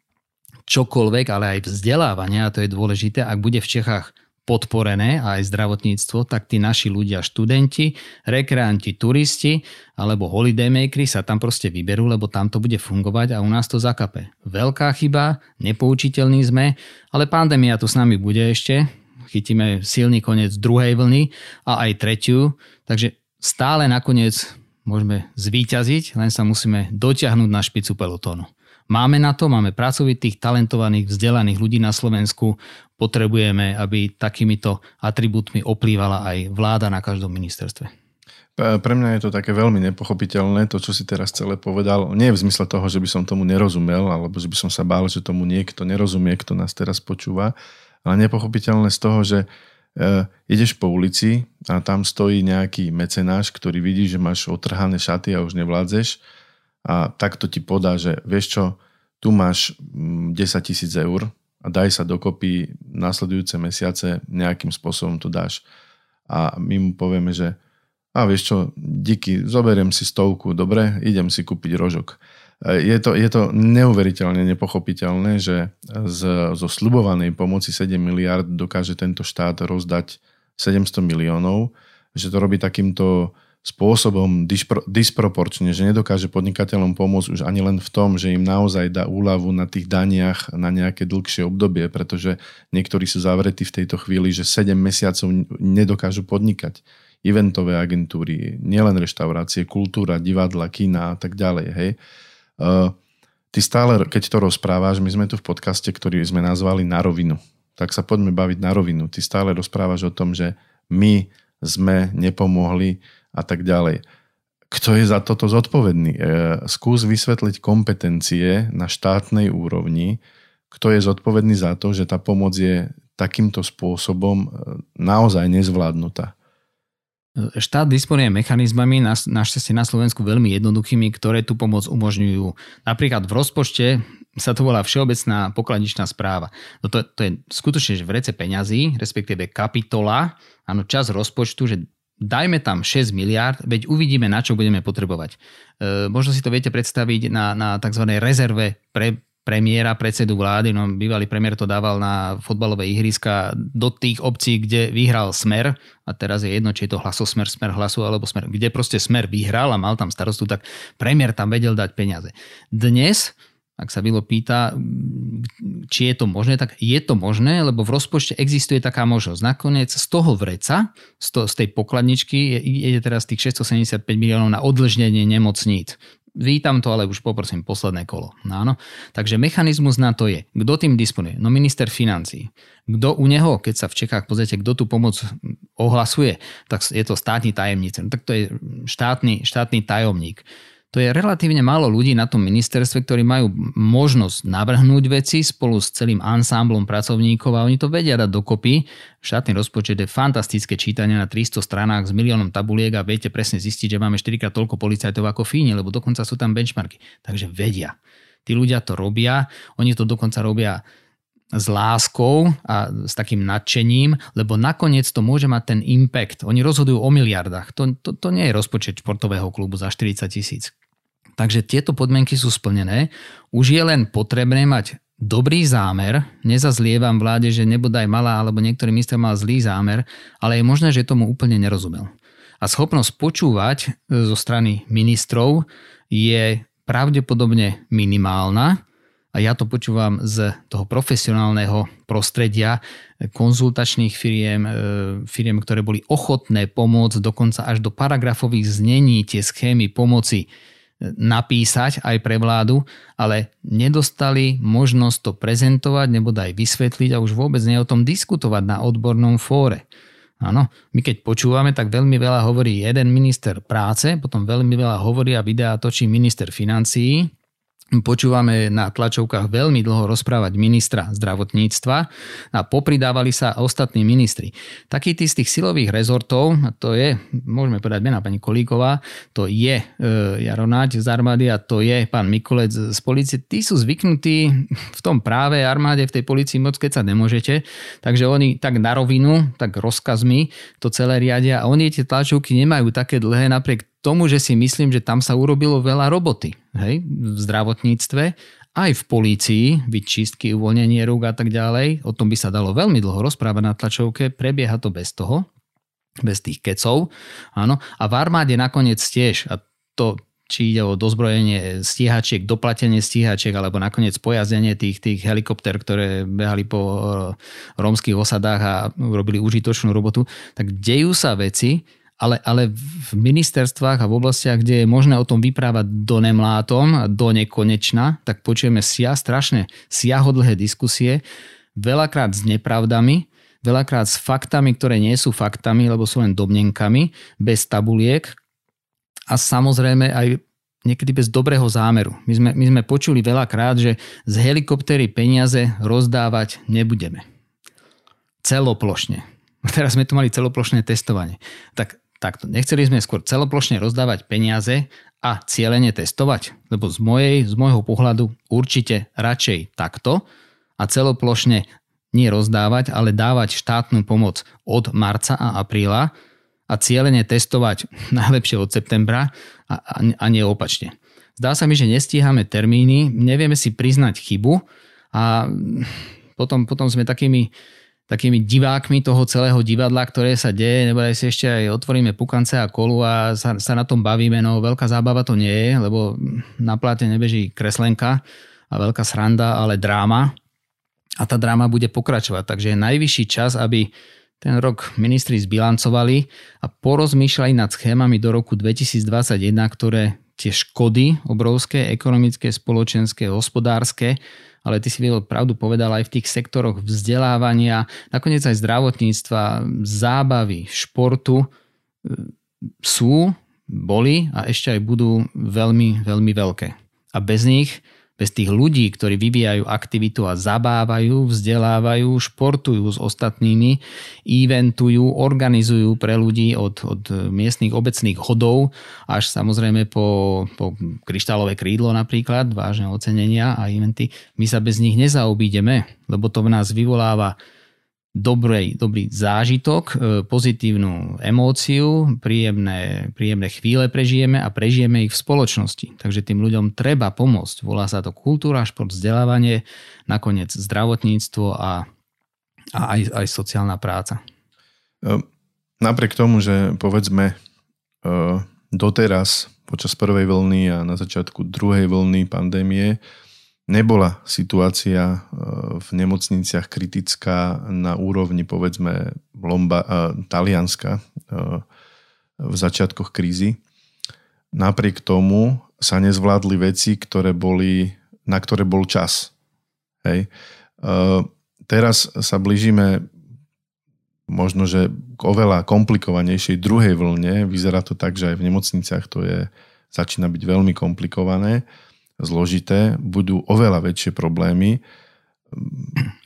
čokoľvek, ale aj vzdelávanie, a to je dôležité, ak bude v Čechách podporené aj zdravotníctvo, tak tí naši ľudia, študenti, rekreanti, turisti alebo holidaymakeri sa tam proste vyberú, lebo tam to bude fungovať a u nás to zakape. Veľká chyba, nepoučiteľní sme, ale pandémia tu s nami bude ešte. Chytíme silný koniec druhej vlny a aj tretiu, takže stále nakoniec môžeme zvíťaziť, len sa musíme dotiahnuť na špicu pelotónu. Máme na to, máme pracovitých, talentovaných, vzdelaných ľudí na Slovensku. Potrebujeme, aby takýmito atribútmi oplývala aj vláda na každom ministerstve. Pre mňa je to také veľmi nepochopiteľné, to, čo si teraz celé povedal. Nie v zmysle toho, že by som tomu nerozumel, alebo že by som sa bál, že tomu niekto nerozumie, kto nás teraz počúva, ale nepochopiteľné z toho, že e, ideš po ulici a tam stojí nejaký mecenáš, ktorý vidí, že máš otrhané šaty a už nevládzeš a takto ti podá, že vieš čo, tu máš 10 mm, tisíc eur a daj sa dokopy následujúce mesiace, nejakým spôsobom to dáš. A my mu povieme, že a vieš čo, díky, zoberiem si stovku, dobre, idem si kúpiť rožok. E, je to, je to neuveriteľne nepochopiteľné, že z, zo slubovanej pomoci 7 miliard dokáže tento štát rozdať 700 miliónov, že to robí takýmto spôsobom dispro, disproporčne, že nedokáže podnikateľom pomôcť už ani len v tom, že im naozaj dá úľavu na tých daniach na nejaké dlhšie obdobie, pretože niektorí sú zavretí v tejto chvíli, že 7 mesiacov nedokážu podnikať. Eventové agentúry, nielen reštaurácie, kultúra, divadla, kina a tak ďalej. Hej. Uh, ty stále, keď to rozprávaš, my sme tu v podcaste, ktorý sme nazvali Na rovinu. Tak sa poďme baviť na rovinu. Ty stále rozprávaš o tom, že my sme nepomohli a tak ďalej. Kto je za toto zodpovedný? E, skús vysvetliť kompetencie na štátnej úrovni, kto je zodpovedný za to, že tá pomoc je takýmto spôsobom e, naozaj nezvládnutá. Štát disponuje mechanizmami, našťastie na Slovensku veľmi jednoduchými, ktoré tú pomoc umožňujú. Napríklad v rozpočte sa to volá Všeobecná pokladničná správa. No to, to je skutočne že v rece peňazí, respektíve kapitola, áno, čas rozpočtu, že dajme tam 6 miliard, veď uvidíme, na čo budeme potrebovať. E, možno si to viete predstaviť na, na tzv. rezerve pre premiéra, predsedu vlády, no bývalý premiér to dával na fotbalové ihriska do tých obcí, kde vyhral Smer, a teraz je jedno, či je to hlasosmer, Smer hlasu alebo Smer, kde proste Smer vyhral a mal tam starostu, tak premiér tam vedel dať peniaze. Dnes ak sa Vilo pýta, či je to možné, tak je to možné, lebo v rozpočte existuje taká možnosť. Nakoniec z toho vreca, z, to, z tej pokladničky, je teraz tých 675 miliónov na odlžnenie nemocníc. Vítam to, ale už poprosím posledné kolo. No, áno. Takže mechanizmus na to je, kto tým disponuje? No minister financí. Kto u neho, keď sa v Čechách pozriete, kto tú pomoc ohlasuje, tak je to státny tajemník. No, tak to je štátny, štátny tajomník to je relatívne málo ľudí na tom ministerstve, ktorí majú možnosť navrhnúť veci spolu s celým ansámblom pracovníkov a oni to vedia dať dokopy. Štátny rozpočet je fantastické čítanie na 300 stranách s miliónom tabuliek a viete presne zistiť, že máme 4 krát toľko policajtov ako Fíne, lebo dokonca sú tam benchmarky. Takže vedia. Tí ľudia to robia, oni to dokonca robia s láskou a s takým nadšením, lebo nakoniec to môže mať ten impact. Oni rozhodujú o miliardách. To, to, to nie je rozpočet športového klubu za 40 tisíc. Takže tieto podmienky sú splnené. Už je len potrebné mať dobrý zámer, nezazlievam vláde, že nebodaj malá alebo niektorý minister mal zlý zámer, ale je možné, že tomu úplne nerozumel. A schopnosť počúvať e, zo strany ministrov je pravdepodobne minimálna a ja to počúvam z toho profesionálneho prostredia, konzultačných firiem, e, firiem, ktoré boli ochotné pomôcť dokonca až do paragrafových znení tie schémy pomoci napísať aj pre vládu, ale nedostali možnosť to prezentovať nebo aj vysvetliť a už vôbec nie o tom diskutovať na odbornom fóre. Áno, my keď počúvame, tak veľmi veľa hovorí jeden minister práce, potom veľmi veľa hovorí a videá točí minister financií, Počúvame na tlačovkách veľmi dlho rozprávať ministra zdravotníctva a popridávali sa ostatní ministri. Taký tí z tých silových rezortov, a to je, môžeme povedať mena pani Kolíková, to je e, Jaronáť z armády a to je pán Mikulec z policie. Tí sú zvyknutí v tom práve armáde, v tej policii moc keď sa nemôžete, takže oni tak na rovinu, tak rozkazmi to celé riadia a oni tie tlačovky nemajú také dlhé napriek tomu, že si myslím, že tam sa urobilo veľa roboty hej, v zdravotníctve, aj v polícii, vyčistky, uvoľnenie rúk a tak ďalej. O tom by sa dalo veľmi dlho rozprávať na tlačovke, prebieha to bez toho, bez tých kecov. Áno. A v armáde nakoniec tiež, a to či ide o dozbrojenie stíhačiek, doplatenie stíhačiek alebo nakoniec pojazdenie tých, tých helikopter, ktoré behali po e, rómskych osadách a robili užitočnú robotu, tak dejú sa veci, ale, ale v ministerstvách a v oblastiach, kde je možné o tom vyprávať do nemlátom, do nekonečna, tak počujeme sia, strašne siahodlhé diskusie, veľakrát s nepravdami, veľakrát s faktami, ktoré nie sú faktami, lebo sú len domnenkami, bez tabuliek a samozrejme aj niekedy bez dobrého zámeru. My sme, my sme počuli veľakrát, že z helikoptery peniaze rozdávať nebudeme. Celoplošne. Teraz sme tu mali celoplošné testovanie. Tak takto. Nechceli sme skôr celoplošne rozdávať peniaze a cieľene testovať? Lebo z, mojej, z môjho pohľadu určite radšej takto a celoplošne nie rozdávať, ale dávať štátnu pomoc od marca a apríla a cieľene testovať najlepšie od septembra a, a, a nie opačne. Zdá sa mi, že nestíhame termíny, nevieme si priznať chybu a potom, potom sme takými takými divákmi toho celého divadla, ktoré sa deje, nebo aj si ešte aj otvoríme pukance a kolu a sa, sa na tom bavíme, no veľká zábava to nie je, lebo na pláte nebeží kreslenka a veľká sranda, ale dráma a tá dráma bude pokračovať. Takže je najvyšší čas, aby ten rok ministri zbilancovali a porozmýšľali nad schémami do roku 2021, ktoré tie škody obrovské, ekonomické, spoločenské, hospodárske ale ty si pravdu povedal aj v tých sektoroch vzdelávania, nakoniec aj zdravotníctva, zábavy, športu e, sú, boli a ešte aj budú veľmi, veľmi veľké. A bez nich bez tých ľudí, ktorí vyvíjajú aktivitu a zabávajú, vzdelávajú, športujú s ostatnými, eventujú, organizujú pre ľudí od, od miestnych obecných hodov až samozrejme po, po kryštálové krídlo napríklad, vážne ocenenia a eventy. My sa bez nich nezaobídeme, lebo to v nás vyvoláva dobrej, dobrý zážitok, e, pozitívnu emóciu, príjemné, príjemné chvíle prežijeme a prežijeme ich v spoločnosti. Takže tým ľuďom treba pomôcť. Volá sa to kultúra, šport, vzdelávanie, nakoniec zdravotníctvo a, a aj, aj sociálna práca. E, napriek tomu, že povedzme e, doteraz počas prvej vlny a na začiatku druhej vlny pandémie nebola situácia e, v nemocniciach kritická na úrovni povedzme Lomba, uh, Talianska uh, v začiatkoch krízy. Napriek tomu sa nezvládli veci, ktoré boli, na ktoré bol čas. Hej. Teraz sa blížime možno, že k oveľa komplikovanejšej druhej vlne. Vyzerá to tak, že aj v nemocniciach to je, začína byť veľmi komplikované. Uh, zložité, budú oveľa väčšie problémy.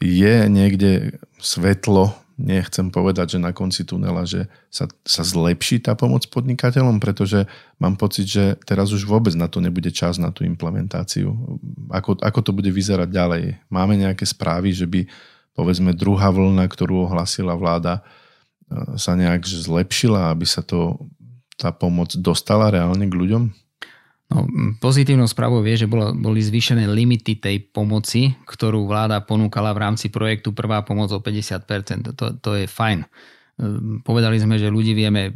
Je niekde svetlo, nechcem povedať, že na konci tunela, že sa, sa zlepší tá pomoc podnikateľom, pretože mám pocit, že teraz už vôbec na to nebude čas na tú implementáciu. Ako, ako to bude vyzerať ďalej? Máme nejaké správy, že by povedzme druhá vlna, ktorú ohlasila vláda, sa nejak zlepšila, aby sa to, tá pomoc dostala reálne k ľuďom? No, pozitívnou správou vie, že bolo, boli zvýšené limity tej pomoci, ktorú vláda ponúkala v rámci projektu Prvá pomoc o 50%. To, to je fajn. Povedali sme, že ľudí vieme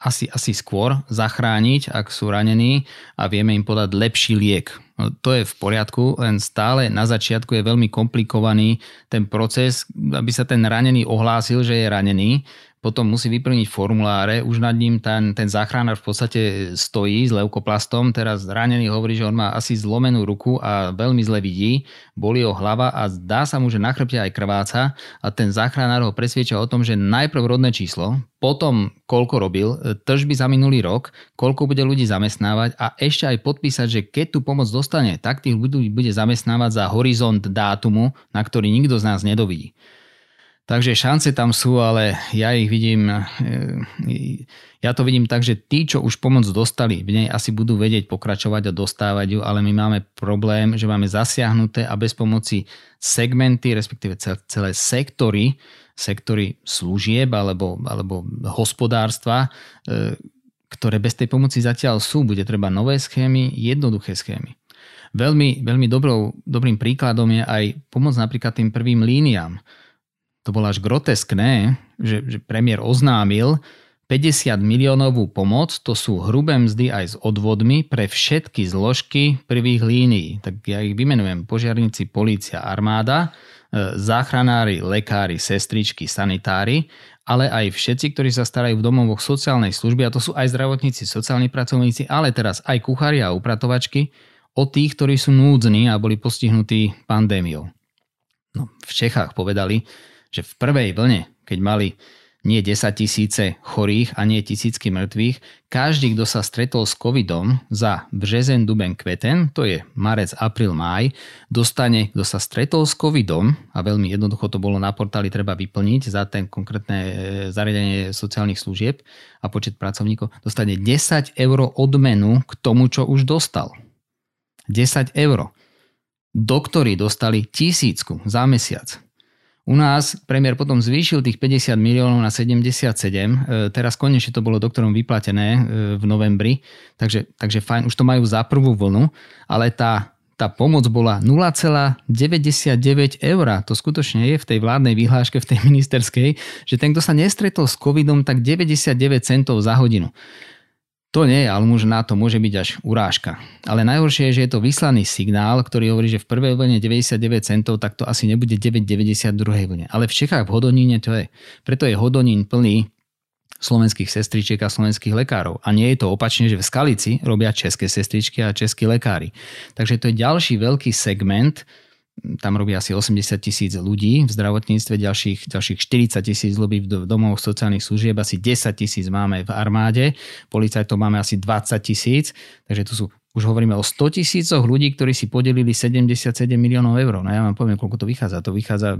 asi, asi skôr zachrániť, ak sú ranení a vieme im podať lepší liek. No, to je v poriadku, len stále na začiatku je veľmi komplikovaný ten proces, aby sa ten ranený ohlásil, že je ranený potom musí vyplniť formuláre, už nad ním ten, ten záchranár v podstate stojí s leukoplastom, teraz zranený hovorí, že on má asi zlomenú ruku a veľmi zle vidí, boli ho hlava a zdá sa mu, že na chrbte aj krváca. A ten záchranár ho presvieča o tom, že najprv rodné číslo, potom koľko robil, tržby za minulý rok, koľko bude ľudí zamestnávať a ešte aj podpísať, že keď tú pomoc dostane, tak tých ľudí bude zamestnávať za horizont dátumu, na ktorý nikto z nás nedovidí. Takže šance tam sú, ale ja ich vidím, e, ja to vidím tak, že tí, čo už pomoc dostali, v nej asi budú vedieť pokračovať a dostávať ju, ale my máme problém, že máme zasiahnuté a bez pomoci segmenty, respektíve celé sektory, sektory služieb alebo, alebo hospodárstva, e, ktoré bez tej pomoci zatiaľ sú. Bude treba nové schémy, jednoduché schémy. Veľmi, veľmi dobrou, dobrým príkladom je aj pomoc napríklad tým prvým líniám to bolo až groteskné, že, že premiér oznámil 50 miliónovú pomoc, to sú hrubé mzdy aj s odvodmi pre všetky zložky prvých línií. Tak ja ich vymenujem. Požiarníci, polícia, armáda, e, záchranári, lekári, sestričky, sanitári, ale aj všetci, ktorí sa starajú v domovoch sociálnej služby, a to sú aj zdravotníci, sociálni pracovníci, ale teraz aj kuchári a upratovačky, o tých, ktorí sú núdzni a boli postihnutí pandémiou. No, v Čechách povedali, že v prvej vlne, keď mali nie 10 tisíce chorých a nie tisícky mŕtvych, každý, kto sa stretol s covidom za březen, duben, kveten, to je marec, apríl, máj, dostane, kto sa stretol s covidom, a veľmi jednoducho to bolo na portáli treba vyplniť za ten konkrétne e, zariadenie sociálnych služieb a počet pracovníkov, dostane 10 eur odmenu k tomu, čo už dostal. 10 eur. Doktori dostali tisícku za mesiac. U nás premiér potom zvýšil tých 50 miliónov na 77. E, teraz konečne to bolo doktorom vyplatené e, v novembri, takže, takže fajn, už to majú za prvú vlnu, ale tá, tá pomoc bola 0,99 eur. To skutočne je v tej vládnej vyhláške, v tej ministerskej, že ten, kto sa nestretol s covidom, tak 99 centov za hodinu. To nie je, na to môže byť až urážka. Ale najhoršie je, že je to vyslaný signál, ktorý hovorí, že v prvej vlne 99 centov, tak to asi nebude 9,90 v druhej vlne. Ale v Čechách v Hodoníne to je. Preto je Hodonín plný slovenských sestričiek a slovenských lekárov. A nie je to opačne, že v Skalici robia české sestričky a českí lekári. Takže to je ďalší veľký segment, tam robí asi 80 tisíc ľudí v zdravotníctve, ďalších, ďalších 40 tisíc ľudí v domoch sociálnych služieb, asi 10 tisíc máme v armáde, policajtov máme asi 20 tisíc, takže tu sú už hovoríme o 100 tisícoch ľudí, ktorí si podelili 77 miliónov eur. No ja vám poviem, koľko to vychádza. To vychádza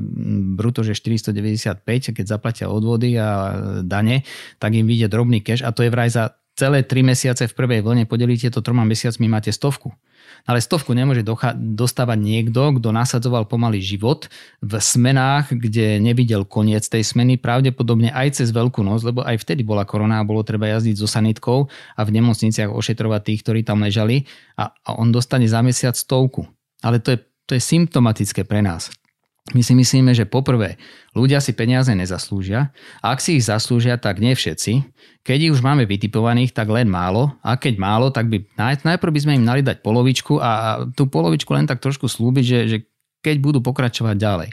bruto, že 495, keď zaplatia odvody a dane, tak im vyjde drobný cash a to je vraj za celé 3 mesiace v prvej vlne, podelíte to troma mesiacmi, máte stovku. Ale stovku nemôže docha- dostávať niekto, kto nasadzoval pomaly život v smenách, kde nevidel koniec tej smeny, pravdepodobne aj cez veľkú noc, lebo aj vtedy bola korona a bolo treba jazdiť so sanitkou a v nemocniciach ošetrovať tých, ktorí tam ležali a, a on dostane za mesiac stovku. Ale to je, to je symptomatické pre nás. My si myslíme, že poprvé, ľudia si peniaze nezaslúžia. A ak si ich zaslúžia, tak nie všetci. Keď ich už máme vytipovaných, tak len málo. A keď málo, tak by najprv by sme im mali dať polovičku a tú polovičku len tak trošku slúbiť, že, že keď budú pokračovať ďalej.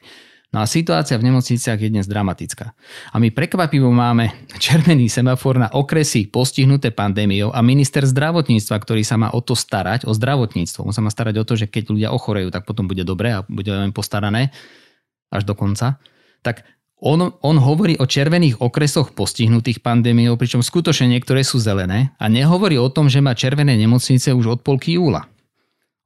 No a situácia v nemocniciach je dnes dramatická. A my prekvapivo máme červený semafor na okresy postihnuté pandémiou a minister zdravotníctva, ktorý sa má o to starať, o zdravotníctvo. On sa má starať o to, že keď ľudia ochorejú, tak potom bude dobre a bude len postarané až do konca. Tak on, on hovorí o červených okresoch postihnutých pandémiou, pričom skutočne niektoré sú zelené a nehovorí o tom, že má červené nemocnice už od polky júla.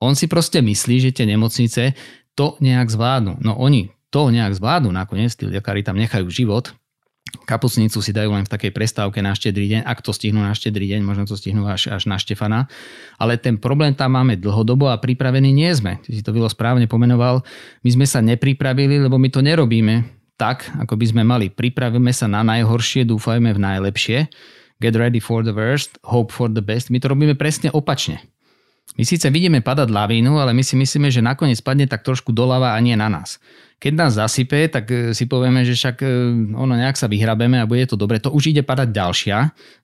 On si proste myslí, že tie nemocnice to nejak zvládnu. No oni to nejak zvládnu nakoniec, tí lekári tam nechajú život, Kapusnicu si dajú len v takej prestávke na štedrý deň, ak to stihnú na štedrý deň, možno to stihnú až, až na Štefana. Ale ten problém tam máme dlhodobo a pripravení nie sme. Ty si to bylo správne pomenoval. My sme sa nepripravili, lebo my to nerobíme tak, ako by sme mali. Pripravíme sa na najhoršie, dúfajme v najlepšie. Get ready for the worst, hope for the best. My to robíme presne opačne. My síce vidíme padať lavínu, ale my si myslíme, že nakoniec padne tak trošku doľava a nie na nás. Keď nás zasype, tak e, si povieme, že však e, ono nejak sa vyhrabeme a bude to dobre. To už ide padať ďalšia.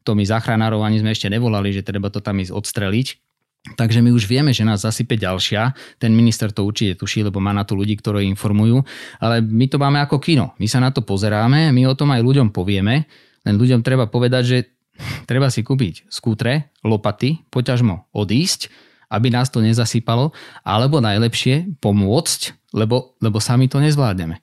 To my záchranárov ani sme ešte nevolali, že treba to tam ísť odstreliť. Takže my už vieme, že nás zasype ďalšia. Ten minister to určite tuší, lebo má na to ľudí, ktorí informujú. Ale my to máme ako kino. My sa na to pozeráme, my o tom aj ľuďom povieme. Len ľuďom treba povedať, že treba si kúpiť skútre, lopaty, poťažmo odísť, aby nás to nezasypalo, alebo najlepšie pomôcť, lebo, lebo sami to nezvládneme.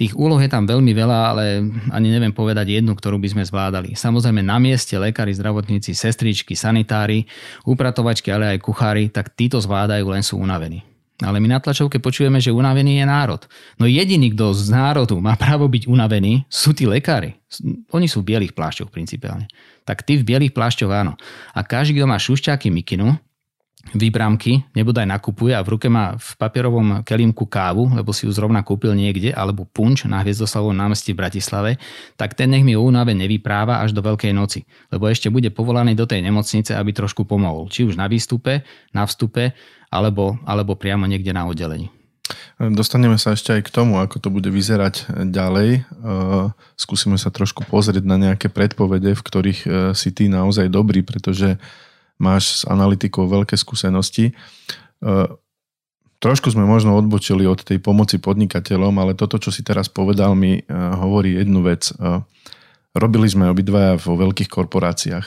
Tých úloh je tam veľmi veľa, ale ani neviem povedať jednu, ktorú by sme zvládali. Samozrejme na mieste lekári, zdravotníci, sestričky, sanitári, upratovačky, ale aj kuchári, tak títo zvládajú, len sú unavení. Ale my na tlačovke počujeme, že unavený je národ. No jediný, kto z národu má právo byť unavený, sú tí lekári. Oni sú v bielých plášťoch principiálne. Tak tí v bielých plášťoch áno. A každý, kto má šušťáky mikinu, výbramky, nebodaj nakupuje a v ruke má v papierovom kelímku kávu, lebo si ju zrovna kúpil niekde, alebo punč na Hviezdoslavovom námestí v Bratislave, tak ten nech mi o únave nevypráva až do Veľkej noci, lebo ešte bude povolaný do tej nemocnice, aby trošku pomohol. Či už na výstupe, na vstupe, alebo, alebo priamo niekde na oddelení. Dostaneme sa ešte aj k tomu, ako to bude vyzerať ďalej. Skúsime sa trošku pozrieť na nejaké predpovede, v ktorých si ty naozaj dobrý, pretože máš s analytikou veľké skúsenosti. E, trošku sme možno odbočili od tej pomoci podnikateľom, ale toto, čo si teraz povedal, mi e, hovorí jednu vec. E, robili sme obidvaja vo veľkých korporáciách.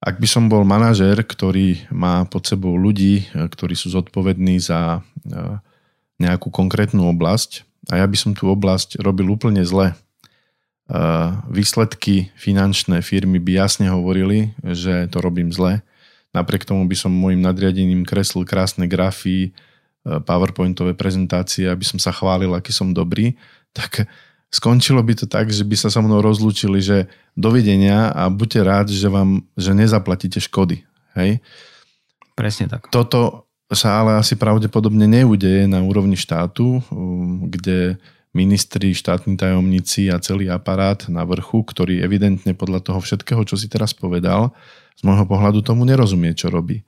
Ak by som bol manažér, ktorý má pod sebou ľudí, ktorí sú zodpovední za nejakú konkrétnu oblasť a ja by som tú oblasť robil úplne zle, výsledky finančné firmy by jasne hovorili, že to robím zle. Napriek tomu by som môjim nadriadením kreslil krásne grafy, powerpointové prezentácie, aby som sa chválil, aký som dobrý, tak skončilo by to tak, že by sa so mnou rozlúčili, že dovidenia a buďte rád, že vám že nezaplatíte škody. Hej? Presne tak. Toto sa ale asi pravdepodobne neudeje na úrovni štátu, kde ministri, štátni tajomníci a celý aparát na vrchu, ktorý evidentne podľa toho všetkého, čo si teraz povedal, z môjho pohľadu tomu nerozumie, čo robí.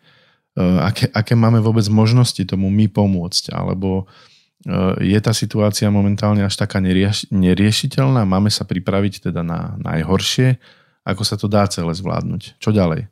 E, aké, aké máme vôbec možnosti tomu my pomôcť, alebo e, je tá situácia momentálne až taká nerieš, neriešiteľná, máme sa pripraviť teda na najhoršie, ako sa to dá celé zvládnuť. Čo ďalej?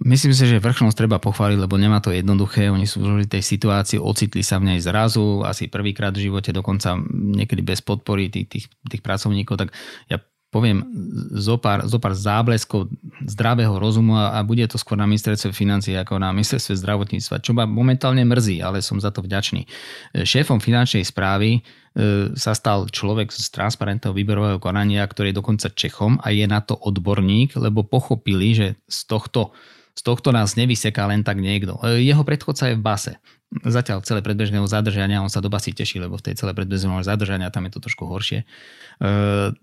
Myslím si, že vrchnosť treba pochváliť, lebo nemá to jednoduché. Oni sú v tej situácii, ocitli sa v nej zrazu, asi prvýkrát v živote, dokonca niekedy bez podpory tých, tých, tých pracovníkov. Tak ja poviem zo pár, zo pár zábleskov zdravého rozumu a, a bude to skôr na ministerstve financie ako na ministerstve zdravotníctva, čo ma momentálne mrzí, ale som za to vďačný. Šéfom finančnej správy e, sa stal človek z transparentného výberového konania, ktorý je dokonca Čechom a je na to odborník, lebo pochopili, že z tohto z tohto nás nevyseká len tak niekto. E, jeho predchodca je v base. Zatiaľ celé predbežného zadržania, on sa do basy teší, lebo v tej celé predbežného zadržania tam je to trošku horšie. E,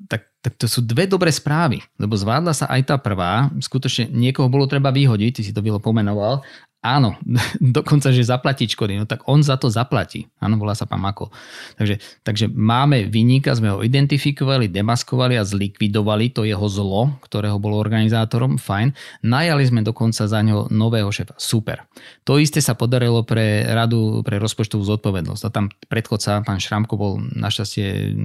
tak, tak to sú dve dobré správy, lebo zvládla sa aj tá prvá. Skutočne niekoho bolo treba vyhodiť, ty si to bylo pomenoval, Áno, dokonca, že zaplatiť škody, no tak on za to zaplatí. Áno, volá sa pán Mako. Takže, takže máme vyníka, sme ho identifikovali, demaskovali a zlikvidovali to jeho zlo, ktorého bol organizátorom, fajn. Najali sme dokonca za neho nového šéfa, super. To isté sa podarilo pre radu pre rozpočtovú zodpovednosť. A tam predchodca, pán Šramko, bol našťastie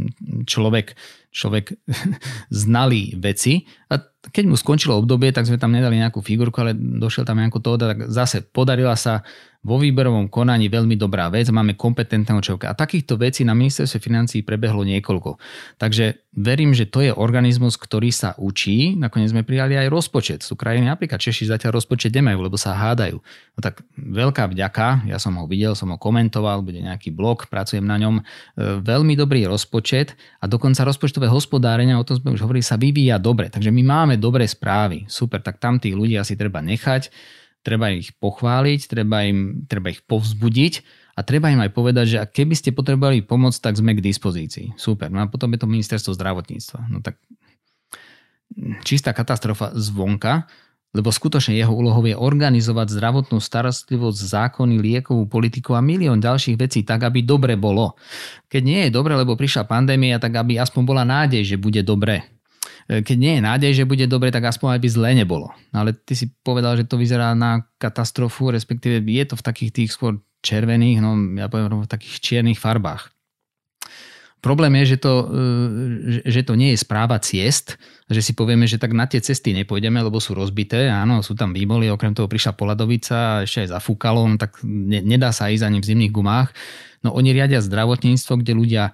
človek, človek znalý veci. A keď mu skončilo obdobie, tak sme tam nedali nejakú figurku, ale došiel tam nejakú to, tak zase podarila sa vo výberovom konaní veľmi dobrá vec, máme kompetentného človeka. A takýchto vecí na ministerstve financí prebehlo niekoľko. Takže verím, že to je organizmus, ktorý sa učí. Nakoniec sme prijali aj rozpočet. Sú krajiny, napríklad Češi zatiaľ rozpočet nemajú, lebo sa hádajú. No tak veľká vďaka, ja som ho videl, som ho komentoval, bude nejaký blog, pracujem na ňom. E, veľmi dobrý rozpočet a dokonca rozpočtové hospodárenia, o tom sme už hovorili, sa vyvíja dobre. Takže my máme dobré správy. Super, tak tam tých ľudí asi treba nechať treba ich pochváliť, treba, im, treba ich povzbudiť a treba im aj povedať, že keby ste potrebovali pomoc, tak sme k dispozícii. Super. No a potom je to ministerstvo zdravotníctva. No tak čistá katastrofa zvonka, lebo skutočne jeho úlohou je organizovať zdravotnú starostlivosť, zákony, liekovú politiku a milión ďalších vecí tak, aby dobre bolo. Keď nie je dobre, lebo prišla pandémia, tak aby aspoň bola nádej, že bude dobre. E, keď nie je nádej, že bude dobre, tak aspoň aj by zle nebolo. Ale ty si povedal, že to vyzerá na katastrofu, respektíve je to v takých tých skôr červených, no ja poviem v takých čiernych farbách. problém je, že to, že to nie je správa ciest, že si povieme, že tak na tie cesty nepôjdeme, lebo sú rozbité, áno, sú tam výboly, okrem toho prišla Poladovica ešte aj zafúkalo, no tak ne, nedá sa ísť ani v zimných gumách. No oni riadia zdravotníctvo, kde ľudia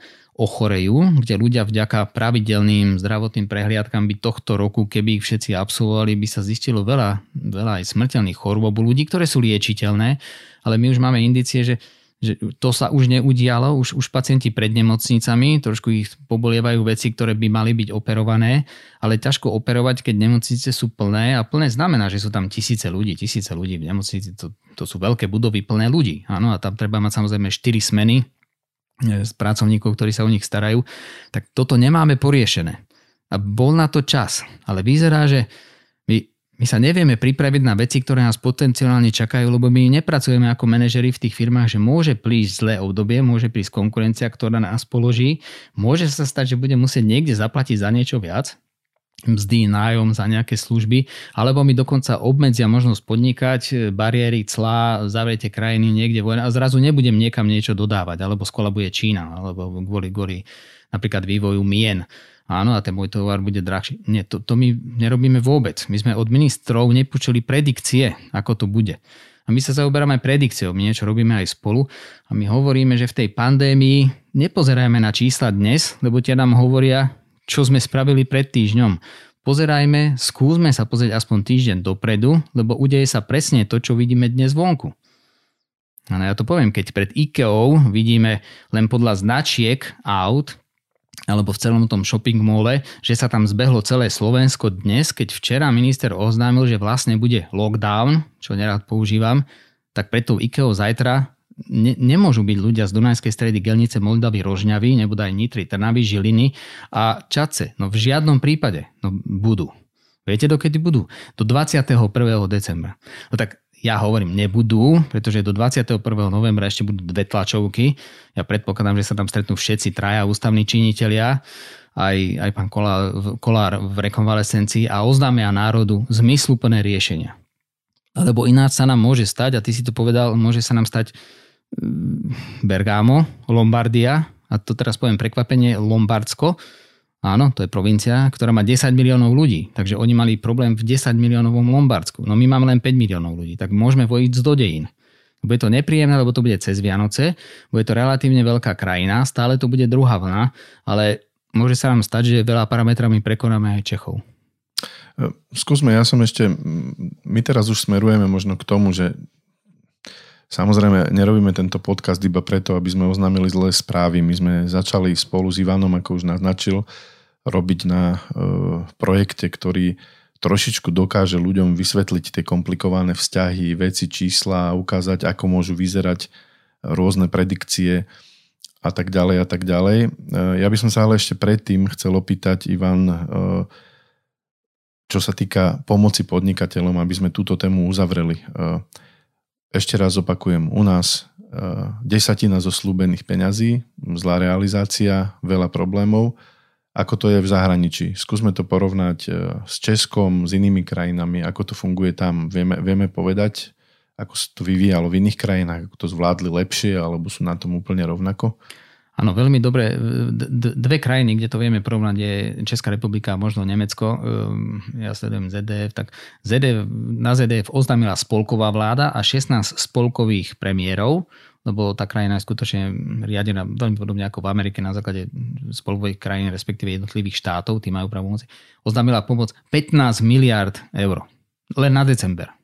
ochorejú, kde ľudia vďaka pravidelným zdravotným prehliadkám by tohto roku, keby ich všetci absolvovali, by sa zistilo veľa, veľa aj smrteľných chorôb u ľudí, ktoré sú liečiteľné, ale my už máme indície, že že to sa už neudialo, už, už pacienti pred nemocnicami, trošku ich pobolievajú veci, ktoré by mali byť operované, ale ťažko operovať, keď nemocnice sú plné a plné znamená, že sú tam tisíce ľudí, tisíce ľudí v nemocnici, to, to sú veľké budovy plné ľudí, áno, a tam treba mať samozrejme 4 smeny z pracovníkov, ktorí sa o nich starajú, tak toto nemáme poriešené. A bol na to čas, ale vyzerá, že my sa nevieme pripraviť na veci, ktoré nás potenciálne čakajú, lebo my nepracujeme ako manažeri v tých firmách, že môže prísť zlé obdobie, môže prísť konkurencia, ktorá nás položí, môže sa stať, že bude musieť niekde zaplatiť za niečo viac, mzdy, nájom za nejaké služby, alebo mi dokonca obmedzia možnosť podnikať, bariéry, clá, zavriete krajiny niekde vojna a zrazu nebudem niekam niečo dodávať, alebo bude Čína, alebo kvôli, kvôli napríklad vývoju mien áno, a ten môj tovar bude drahší. Nie, to, to my nerobíme vôbec. My sme od ministrov nepočuli predikcie, ako to bude. A my sa zaoberáme predikciou, my niečo robíme aj spolu a my hovoríme, že v tej pandémii nepozerajme na čísla dnes, lebo tie nám hovoria, čo sme spravili pred týždňom. Pozerajme, skúsme sa pozrieť aspoň týždeň dopredu, lebo udeje sa presne to, čo vidíme dnes vonku. No ja to poviem, keď pred IKEA vidíme len podľa značiek aut, alebo v celom tom shopping mole, že sa tam zbehlo celé Slovensko dnes, keď včera minister oznámil, že vlastne bude lockdown, čo nerád používam, tak preto IKEA zajtra ne, nemôžu byť ľudia z Dunajskej stredy Gelnice, Moldavy, Rožňavy, aj Nitry, Trnavy, Žiliny a Čace. No v žiadnom prípade no, budú. Viete, dokedy budú? Do 21. decembra. No tak ja hovorím, nebudú, pretože do 21. novembra ešte budú dve tlačovky. Ja predpokladám, že sa tam stretnú všetci traja ústavní činitelia, aj, aj pán Kolár, Kolár v rekonvalescencii a oznámia národu zmysluplné riešenia. Lebo ináč sa nám môže stať, a ty si to povedal, môže sa nám stať Bergamo, Lombardia, a to teraz poviem prekvapenie, Lombardsko, Áno, to je provincia, ktorá má 10 miliónov ľudí, takže oni mali problém v 10 miliónovom Lombardsku. No my máme len 5 miliónov ľudí, tak môžeme vojiť do dejín. Bude to nepríjemné, lebo to bude cez Vianoce, bude to relatívne veľká krajina, stále to bude druhá vlna, ale môže sa nám stať, že veľa parametrami prekonáme aj Čechov. Skúsme, ja som ešte, my teraz už smerujeme možno k tomu, že Samozrejme, nerobíme tento podcast iba preto, aby sme oznámili zlé správy. My sme začali spolu s Ivanom, ako už naznačil, robiť na e, projekte, ktorý trošičku dokáže ľuďom vysvetliť tie komplikované vzťahy, veci, čísla, ukázať, ako môžu vyzerať rôzne predikcie a tak ďalej a tak ďalej. E, ja by som sa ale ešte predtým chcel opýtať, Ivan, e, čo sa týka pomoci podnikateľom, aby sme túto tému uzavreli. E, ešte raz opakujem, u nás uh, desatina zo slúbených peňazí, zlá realizácia, veľa problémov. Ako to je v zahraničí? Skúsme to porovnať uh, s Českom, s inými krajinami, ako to funguje tam. Vieme, vieme povedať, ako sa to vyvíjalo v iných krajinách, ako to zvládli lepšie, alebo sú na tom úplne rovnako? Áno, veľmi dobre. Dve krajiny, kde to vieme porovnať, je Česká republika a možno Nemecko. Ehm, ja sledujem ZDF. Tak ZDF, na ZDF oznámila spolková vláda a 16 spolkových premiérov, lebo tá krajina je skutočne riadená veľmi podobne ako v Amerike na základe spolkových krajín, respektíve jednotlivých štátov, tí majú pravomoci. Oznámila pomoc 15 miliard eur. Len na december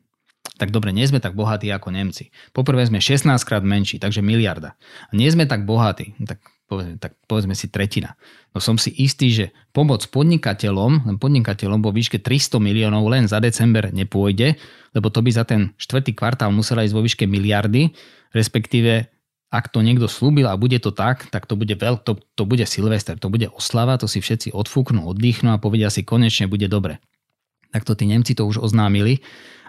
tak dobre, nie sme tak bohatí ako Nemci. Poprvé sme 16 krát menší, takže miliarda. A nie sme tak bohatí, tak povedzme, tak povedzme si tretina. No som si istý, že pomoc podnikateľom, len podnikateľom vo výške 300 miliónov len za december nepôjde, lebo to by za ten štvrtý kvartál musela ísť vo výške miliardy, respektíve ak to niekto slúbil a bude to tak, tak to bude, veľk, to, to bude Silvester, to bude oslava, to si všetci odfúknú, oddychnú a povedia si konečne bude dobre. Tak to tí Nemci to už oznámili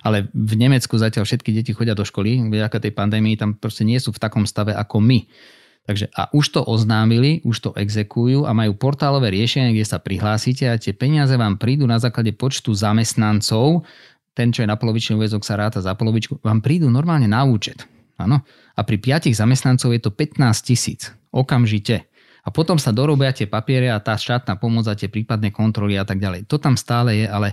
ale v Nemecku zatiaľ všetky deti chodia do školy, vďaka tej pandémii tam proste nie sú v takom stave ako my. Takže a už to oznámili, už to exekujú a majú portálové riešenie, kde sa prihlásite a tie peniaze vám prídu na základe počtu zamestnancov, ten, čo je na polovičný úvezok, sa ráta za polovičku, vám prídu normálne na účet. Áno? A pri piatich zamestnancov je to 15 tisíc. Okamžite. A potom sa dorobia tie papiere a tá štátna pomoc a tie prípadné kontroly a tak ďalej. To tam stále je, ale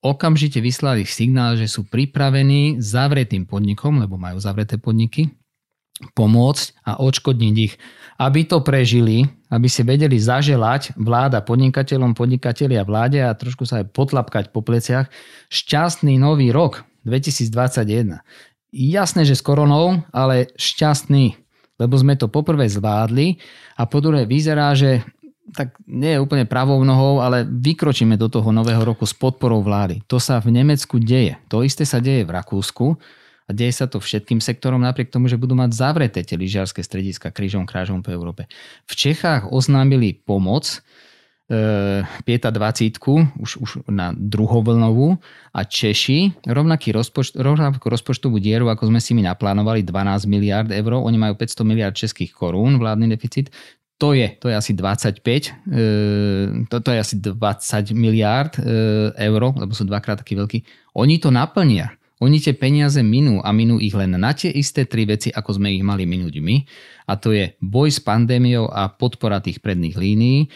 okamžite vyslali signál, že sú pripravení zavretým podnikom, lebo majú zavreté podniky, pomôcť a odškodniť ich, aby to prežili, aby si vedeli zaželať vláda podnikateľom, podnikatelia vláde a trošku sa aj potlapkať po pleciach. Šťastný nový rok 2021. Jasné, že s koronou, ale šťastný, lebo sme to poprvé zvládli a po druhé vyzerá, že tak nie je úplne pravou nohou, ale vykročíme do toho nového roku s podporou vlády. To sa v Nemecku deje. To isté sa deje v Rakúsku a deje sa to všetkým sektorom napriek tomu, že budú mať zavreté tie lyžiarske strediska krížom krážom po Európe. V Čechách oznámili pomoc e, 25 už, už na druhovlnovú a Češi rovnaký rozpočt, rovnakú rozpočtovú dieru, ako sme si my naplánovali 12 miliard eur, oni majú 500 miliard českých korún vládny deficit, to je, to je asi 25, e, to, to je asi 20 miliárd e, eur, lebo sú dvakrát taký veľký. Oni to naplnia. Oni tie peniaze minú a minú ich len na tie isté tri veci, ako sme ich mali minúť my. A to je boj s pandémiou a podpora tých predných línií,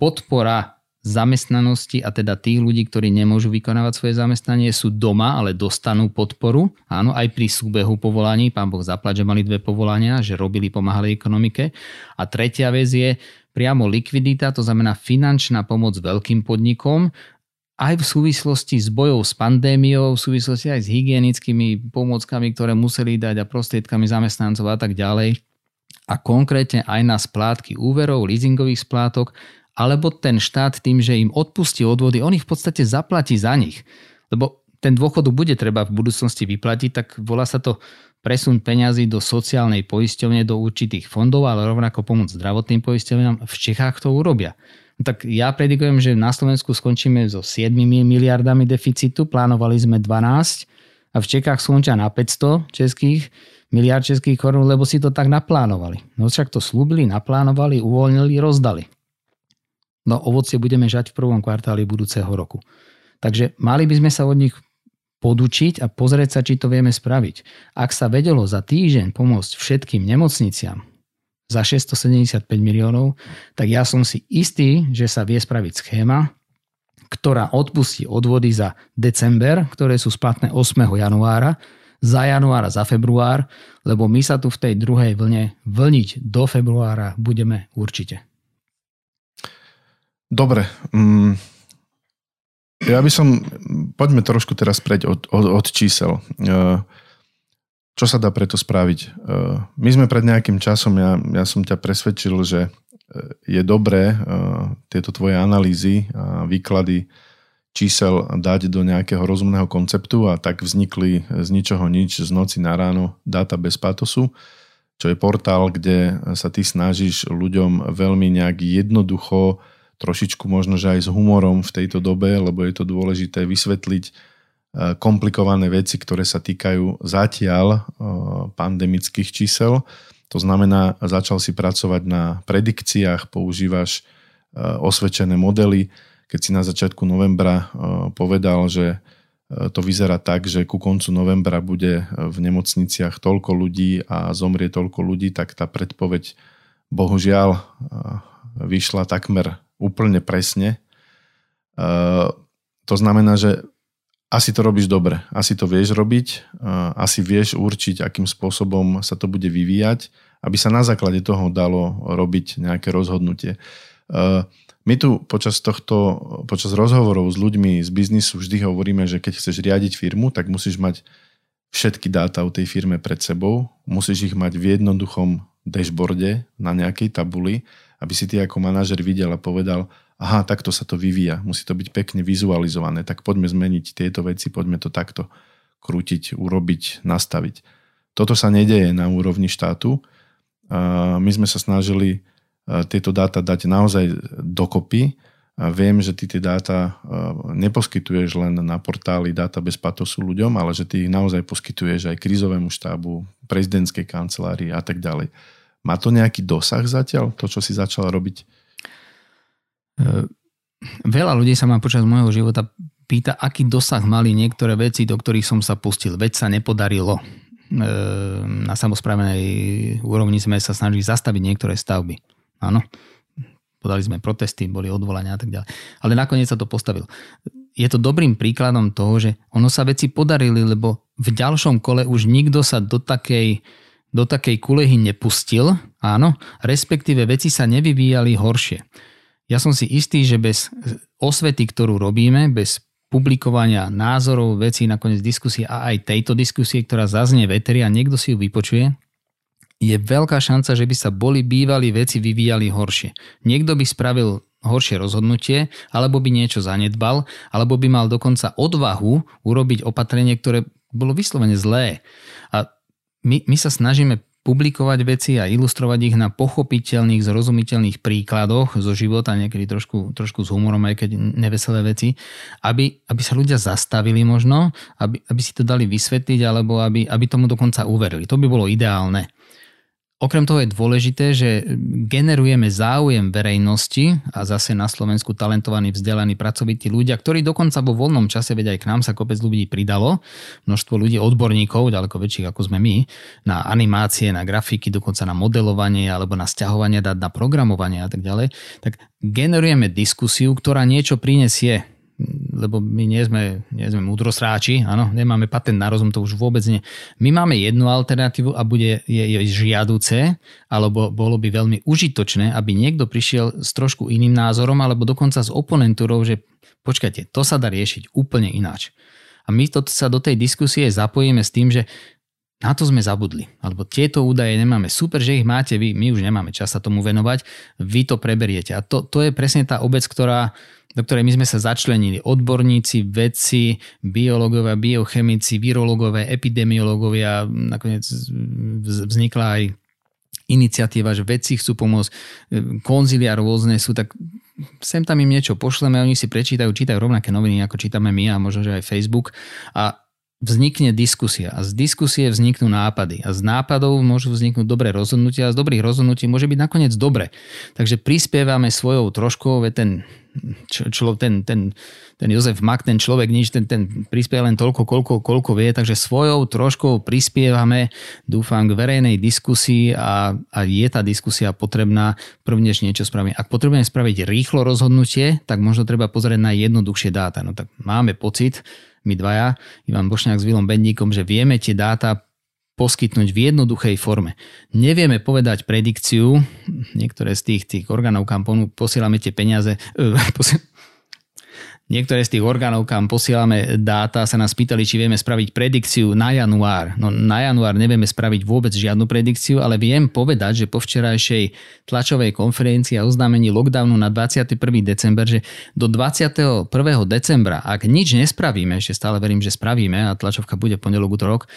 podpora zamestnanosti a teda tých ľudí, ktorí nemôžu vykonávať svoje zamestnanie, sú doma, ale dostanú podporu. Áno, aj pri súbehu povolaní, pán Boh zaplať, že mali dve povolania, že robili, pomáhali ekonomike. A tretia vec je priamo likvidita, to znamená finančná pomoc veľkým podnikom aj v súvislosti s bojou s pandémiou, v súvislosti aj s hygienickými pomôckami, ktoré museli dať a prostriedkami zamestnancov a tak ďalej. A konkrétne aj na splátky úverov, leasingových splátok, alebo ten štát tým, že im odpustí odvody, on ich v podstate zaplatí za nich. Lebo ten dôchodok bude treba v budúcnosti vyplatiť, tak volá sa to presun peňazí do sociálnej poisťovne, do určitých fondov, ale rovnako pomoc zdravotným poisťovňam. V Čechách to urobia. No tak ja predikujem, že na Slovensku skončíme so 7 miliardami deficitu, plánovali sme 12 a v Čechách skončia na 500 českých miliard českých korún, lebo si to tak naplánovali. No však to slúbili, naplánovali, uvoľnili, rozdali. No ovocie budeme žať v prvom kvartáli budúceho roku. Takže mali by sme sa od nich podučiť a pozrieť sa, či to vieme spraviť. Ak sa vedelo za týždeň pomôcť všetkým nemocniciam, za 675 miliónov, tak ja som si istý, že sa vie spraviť schéma, ktorá odpustí odvody za december, ktoré sú splatné 8. januára, za január a za február, lebo my sa tu v tej druhej vlne vlniť do februára budeme určite. Dobre. Mm, ja by som, poďme trošku teraz preť od, od, od čísel. Uh, čo sa dá preto spraviť? E, my sme pred nejakým časom, ja, ja som ťa presvedčil, že e, je dobré e, tieto tvoje analýzy a výklady čísel dať do nejakého rozumného konceptu a tak vznikli z ničoho nič, z noci na ráno dáta bez patosu, čo je portál, kde sa ty snažíš ľuďom veľmi nejak jednoducho, trošičku možno, že aj s humorom v tejto dobe, lebo je to dôležité vysvetliť, E, komplikované veci, ktoré sa týkajú zatiaľ e, pandemických čísel. To znamená, začal si pracovať na predikciách, používaš e, osvedčené modely. Keď si na začiatku novembra povedal, že to vyzerá tak, že ku koncu novembra bude v nemocniciach toľko ľudí a zomrie toľko ľudí, tak tá predpoveď bohužiaľ vyšla takmer úplne presne. To znamená, že asi to robíš dobre, asi to vieš robiť, asi vieš určiť, akým spôsobom sa to bude vyvíjať, aby sa na základe toho dalo robiť nejaké rozhodnutie. My tu počas tohto, počas rozhovorov s ľuďmi z biznisu vždy hovoríme, že keď chceš riadiť firmu, tak musíš mať všetky dáta o tej firme pred sebou, musíš ich mať v jednoduchom dashboarde na nejakej tabuli, aby si ty ako manažer videl a povedal, aha, takto sa to vyvíja, musí to byť pekne vizualizované, tak poďme zmeniť tieto veci, poďme to takto krútiť, urobiť, nastaviť. Toto sa nedeje na úrovni štátu. My sme sa snažili tieto dáta dať naozaj dokopy. Viem, že ty tie dáta neposkytuješ len na portáli dáta bez patosu ľuďom, ale že ty ich naozaj poskytuješ aj krízovému štábu, prezidentskej kancelárii a tak ďalej. Má to nejaký dosah zatiaľ, to, čo si začal robiť? Ehm, veľa ľudí sa ma počas môjho života pýta, aký dosah mali niektoré veci, do ktorých som sa pustil. Veď sa nepodarilo. Ehm, na samozprávnej úrovni sme sa snažili zastaviť niektoré stavby. Áno. podali sme protesty, boli odvolania a tak ďalej. Ale nakoniec sa to postavil. Je to dobrým príkladom toho, že ono sa veci podarili, lebo v ďalšom kole už nikto sa do takej, do takej kulehy nepustil, áno, respektíve veci sa nevyvíjali horšie. Ja som si istý, že bez osvety, ktorú robíme, bez publikovania názorov, vecí, nakoniec diskusie a aj tejto diskusie, ktorá zaznie veteri a niekto si ju vypočuje, je veľká šanca, že by sa boli bývali veci vyvíjali horšie. Niekto by spravil horšie rozhodnutie, alebo by niečo zanedbal, alebo by mal dokonca odvahu urobiť opatrenie, ktoré bolo vyslovene zlé. A my, my sa snažíme publikovať veci a ilustrovať ich na pochopiteľných, zrozumiteľných príkladoch zo života, niekedy trošku, trošku s humorom, aj keď neveselé veci, aby, aby sa ľudia zastavili možno, aby, aby si to dali vysvetliť, alebo aby, aby tomu dokonca uverili. To by bolo ideálne. Okrem toho je dôležité, že generujeme záujem verejnosti a zase na Slovensku talentovaní, vzdelaní, pracovití ľudia, ktorí dokonca vo voľnom čase, veď aj k nám sa kopec ľudí pridalo, množstvo ľudí, odborníkov, ďaleko väčších ako sme my, na animácie, na grafiky, dokonca na modelovanie alebo na stiahovanie dát, na programovanie a tak ďalej, tak generujeme diskusiu, ktorá niečo prinesie lebo my nie sme, nie sme múdrosráči, áno, nemáme patent na rozum, to už vôbec nie. My máme jednu alternatívu a bude je, je žiaduce, alebo bolo by veľmi užitočné, aby niekto prišiel s trošku iným názorom, alebo dokonca s oponentúrou, že počkajte, to sa dá riešiť úplne ináč. A my to, sa do tej diskusie zapojíme s tým, že na to sme zabudli. Alebo tieto údaje nemáme. Super, že ich máte vy, my už nemáme čas sa tomu venovať, vy to preberiete. A to, to je presne tá obec, ktorá, do ktorej my sme sa začlenili. Odborníci, vedci, biológovia, biochemici, virológovia, epidemiológovia. Nakoniec vznikla aj iniciatíva, že vedci chcú pomôcť, konzilia rôzne sú, tak sem tam im niečo pošleme, oni si prečítajú, čítajú rovnaké noviny, ako čítame my a možno, že aj Facebook a vznikne diskusia a z diskusie vzniknú nápady a z nápadov môžu vzniknúť dobré rozhodnutia a z dobrých rozhodnutí môže byť nakoniec dobre. Takže prispievame svojou troškou, ten, člo, ten, ten, ten Jozef Mak, ten človek nič, ten, ten prispieva len toľko, koľko, koľko vie, takže svojou troškou prispievame, dúfam, k verejnej diskusii a, a je tá diskusia potrebná, prvnež niečo spravíme. Ak potrebujeme spraviť rýchlo rozhodnutie, tak možno treba pozrieť na jednoduchšie dáta. No tak máme pocit, my dvaja, Ivan Bošňák s Vilom Bendíkom, že vieme tie dáta poskytnúť v jednoduchej forme. Nevieme povedať predikciu, niektoré z tých, tých orgánov, kam posielame tie peniaze, uh, Niektoré z tých orgánov, kam posielame dáta, sa nás pýtali, či vieme spraviť predikciu na január. No na január nevieme spraviť vôbec žiadnu predikciu, ale viem povedať, že po včerajšej tlačovej konferencii a oznámení lockdownu na 21. december, že do 21. decembra, ak nič nespravíme, ešte stále verím, že spravíme a tlačovka bude pondelok, útorok,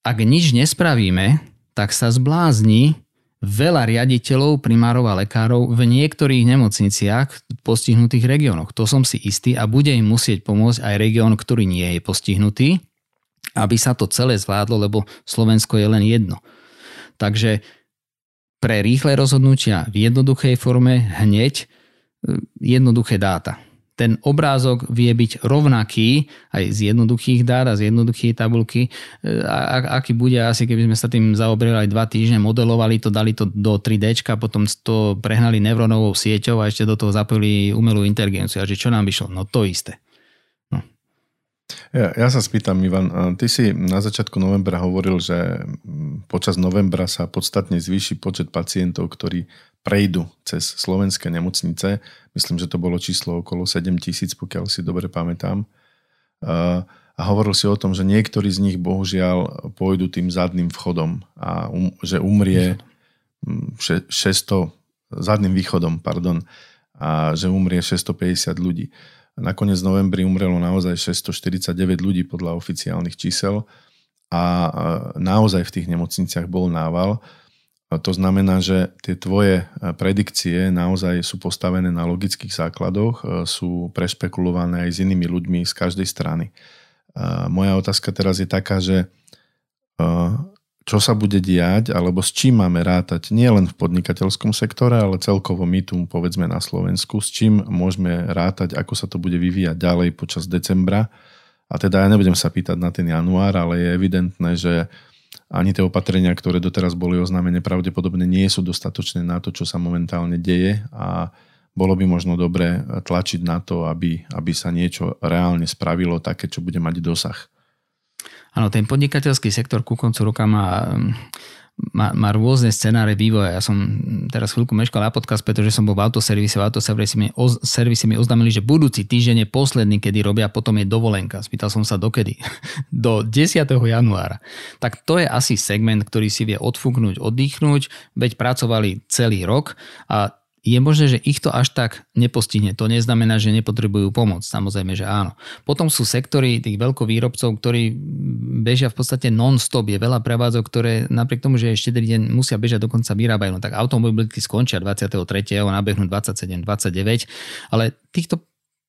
ak nič nespravíme, tak sa zblázni veľa riaditeľov, primárov a lekárov v niektorých nemocniciach postihnutých regiónoch. To som si istý a bude im musieť pomôcť aj región, ktorý nie je postihnutý, aby sa to celé zvládlo, lebo Slovensko je len jedno. Takže pre rýchle rozhodnutia v jednoduchej forme hneď e, jednoduché dáta ten obrázok vie byť rovnaký aj z jednoduchých dát a z jednoduchých tabulky. E, a, aký bude asi, keby sme sa tým zaoberali aj dva týždne, modelovali to, dali to do 3D, potom to prehnali neurónovou sieťou a ešte do toho zapojili umelú inteligenciu. A že čo nám vyšlo? No to isté. No. Ja, ja sa spýtam, Ivan, ty si na začiatku novembra hovoril, že počas novembra sa podstatne zvýši počet pacientov, ktorí prejdu cez slovenské nemocnice. Myslím, že to bolo číslo okolo 7 tisíc, pokiaľ si dobre pamätám. A hovoril si o tom, že niektorí z nich bohužiaľ pôjdu tým zadným vchodom a um, že umrie 600, zadným východom, pardon, a že umrie 650 ľudí. Nakoniec novembri umrelo naozaj 649 ľudí podľa oficiálnych čísel a naozaj v tých nemocniciach bol nával. To znamená, že tie tvoje e, predikcie naozaj sú postavené na logických základoch, e, sú prešpekulované aj s inými ľuďmi z každej strany. A moja otázka teraz je taká, že e, čo sa bude diať, alebo s čím máme rátať, nie len v podnikateľskom sektore, ale celkovo my tu, povedzme na Slovensku, s čím môžeme rátať, ako sa to bude vyvíjať ďalej počas decembra. A teda ja nebudem sa pýtať na ten január, ale je evidentné, že ani tie opatrenia, ktoré doteraz boli oznámené, pravdepodobne nie sú dostatočné na to, čo sa momentálne deje a bolo by možno dobré tlačiť na to, aby, aby sa niečo reálne spravilo také, čo bude mať dosah. Áno, ten podnikateľský sektor ku koncu roka má má, má rôzne scenáre vývoja. Ja som teraz chvíľku meškal na podcast, pretože som bol v autoservise. V autoservise mi, oz, servise mi oznámili, že budúci týždeň je posledný, kedy robia, potom je dovolenka. Spýtal som sa dokedy. Do 10. januára. Tak to je asi segment, ktorý si vie odfúknuť, oddychnúť, veď pracovali celý rok a je možné, že ich to až tak nepostihne. To neznamená, že nepotrebujú pomoc. Samozrejme, že áno. Potom sú sektory tých veľkovýrobcov, ktorí bežia v podstate non-stop. Je veľa prevádzok, ktoré napriek tomu, že ešte deň musia bežať, dokonca vyrábajú. No tak automobilky skončia 23. nabehnú 27, 29, ale týchto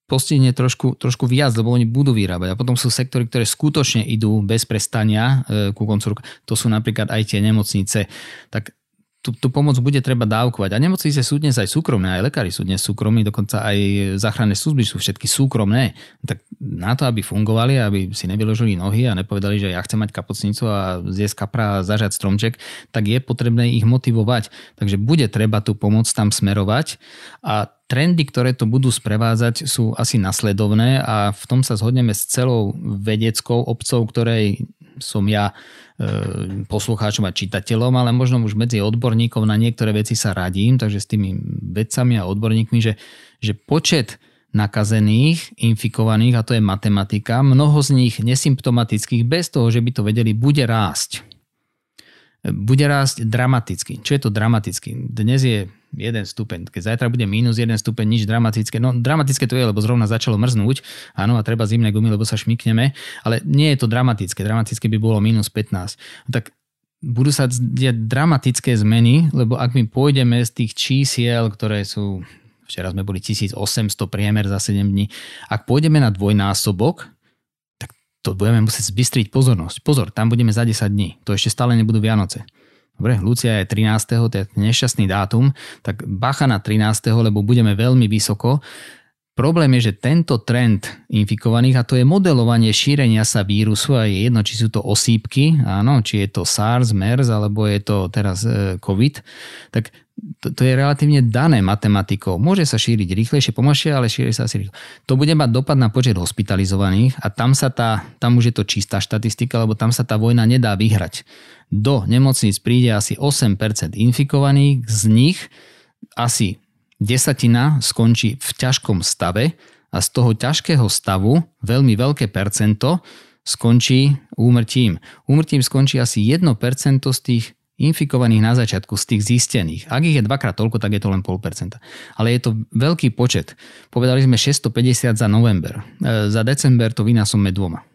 postihne trošku, trošku viac, lebo oni budú vyrábať. A potom sú sektory, ktoré skutočne idú bez prestania e, ku koncu roka. To sú napríklad aj tie nemocnice. Tak tú, tú pomoc bude treba dávkovať. A nemocnice sú dnes aj súkromné, aj lekári sú dnes súkromní, dokonca aj záchranné služby sú všetky súkromné. Tak na to, aby fungovali, aby si nevyložili nohy a nepovedali, že ja chcem mať kapocnicu a zjesť kapra a zažať stromček, tak je potrebné ich motivovať. Takže bude treba tú pomoc tam smerovať a trendy, ktoré to budú sprevádzať, sú asi nasledovné a v tom sa zhodneme s celou vedeckou obcov, ktorej som ja e, poslucháčom a čitateľom, ale možno už medzi odborníkov na niektoré veci sa radím, takže s tými vedcami a odborníkmi, že, že počet nakazených, infikovaných, a to je matematika, mnoho z nich nesymptomatických, bez toho, že by to vedeli, bude rásť. Bude rásť dramaticky. Čo je to dramaticky? Dnes je 1 stupeň. Keď zajtra bude minus 1 stupeň, nič dramatické. No dramatické to je, lebo zrovna začalo mrznúť. Áno, a treba zimné gumy, lebo sa šmikneme. Ale nie je to dramatické. Dramatické by bolo minus 15. No, tak budú sa diať dramatické zmeny, lebo ak my pôjdeme z tých čísiel, ktoré sú, včera sme boli 1800 priemer za 7 dní, ak pôjdeme na dvojnásobok, to budeme musieť zbystriť pozornosť. Pozor, tam budeme za 10 dní. To ešte stále nebudú Vianoce. Dobre, Lucia je 13. to je nešťastný dátum, tak bacha na 13. lebo budeme veľmi vysoko. Problém je, že tento trend infikovaných, a to je modelovanie šírenia sa vírusu, a je jedno, či sú to osýpky, áno, či je to SARS, MERS, alebo je to teraz e, COVID, tak to, to je relatívne dané matematikou. Môže sa šíriť rýchlejšie, pomalšie, ale šíri sa asi rýchle. To bude mať dopad na počet hospitalizovaných a tam, sa tá, tam už je to čistá štatistika, lebo tam sa tá vojna nedá vyhrať. Do nemocníc príde asi 8% infikovaných, z nich asi desatina skončí v ťažkom stave a z toho ťažkého stavu veľmi veľké percento skončí úmrtím. Úmrtím skončí asi 1% z tých infikovaných na začiatku z tých zistených. Ak ich je dvakrát toľko, tak je to len 0,5%. Ale je to veľký počet. Povedali sme 650 za november. E, za december to vynásobme dvoma.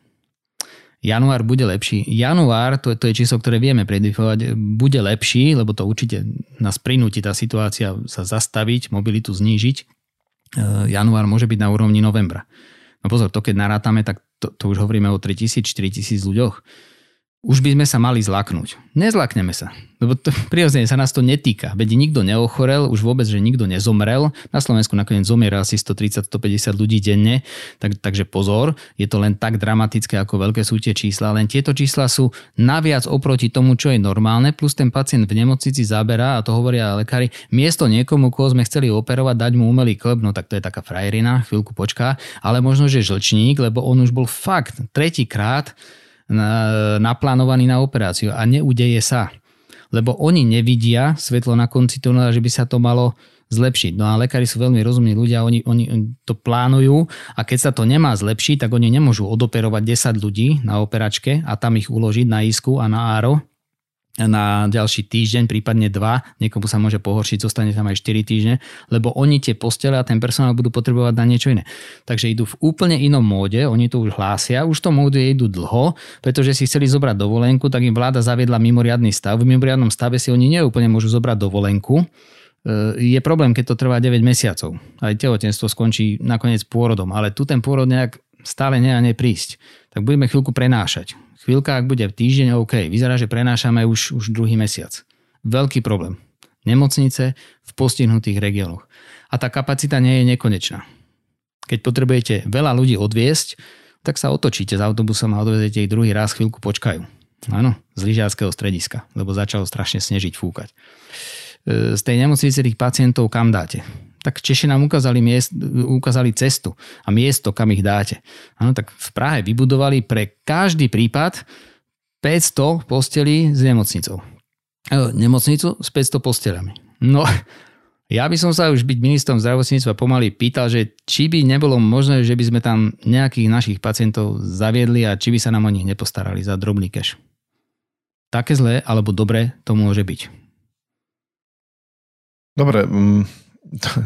Január bude lepší. Január, to, to je číslo, ktoré vieme predifovať, bude lepší, lebo to určite nás prinúti tá situácia sa zastaviť, mobilitu znížiť. E, január môže byť na úrovni novembra. No pozor, to keď narátame, tak to, to už hovoríme o 3000-4000 ľuďoch už by sme sa mali zlaknúť. Nezlakneme sa, lebo to, prirodzene sa nás to netýka. Veď nikto neochorel, už vôbec, že nikto nezomrel. Na Slovensku nakoniec zomiera asi 130-150 ľudí denne, tak, takže pozor, je to len tak dramatické, ako veľké sú tie čísla, len tieto čísla sú naviac oproti tomu, čo je normálne, plus ten pacient v nemocnici zaberá, a to hovoria lekári, miesto niekomu, koho sme chceli operovať, dať mu umelý klb, no tak to je taká frajerina, chvíľku počká, ale možno, že žlčník, lebo on už bol fakt tretíkrát naplánovaný na operáciu a neudeje sa. Lebo oni nevidia svetlo na konci tunela, že by sa to malo zlepšiť. No a lekári sú veľmi rozumní ľudia, oni, oni to plánujú a keď sa to nemá zlepšiť, tak oni nemôžu odoperovať 10 ľudí na operačke a tam ich uložiť na isku a na áro, na ďalší týždeň, prípadne dva, niekomu sa môže pohoršiť, zostane tam aj 4 týždne, lebo oni tie postele a ten personál budú potrebovať na niečo iné. Takže idú v úplne inom móde, oni to už hlásia, už to móde idú dlho, pretože si chceli zobrať dovolenku, tak im vláda zaviedla mimoriadný stav. V mimoriadnom stave si oni neúplne môžu zobrať dovolenku, e, je problém, keď to trvá 9 mesiacov. Aj tehotenstvo skončí nakoniec pôrodom, ale tu ten pôrod nejak stále nie a neprísť. Tak budeme chvíľku prenášať. Chvíľka, ak bude týždeň, OK. Vyzerá, že prenášame už, už druhý mesiac. Veľký problém. Nemocnice v postihnutých regiónoch. A tá kapacita nie je nekonečná. Keď potrebujete veľa ľudí odviesť, tak sa otočíte s autobusom a odvezete ich druhý raz, chvíľku počkajú. Áno, z lyžiarského strediska, lebo začalo strašne snežiť, fúkať. Z tej nemocnice tých pacientov kam dáte? tak Češi nám ukázali, miest, ukázali cestu a miesto, kam ich dáte. Ano, tak v Prahe vybudovali pre každý prípad 500 postelí s nemocnicou. E, nemocnicu s 500 postelami. No, ja by som sa už byť ministrom zdravotníctva pomaly pýtal, že či by nebolo možné, že by sme tam nejakých našich pacientov zaviedli a či by sa nám o nich nepostarali za drobný cash. Také zlé alebo dobré to môže byť. Dobre, mm,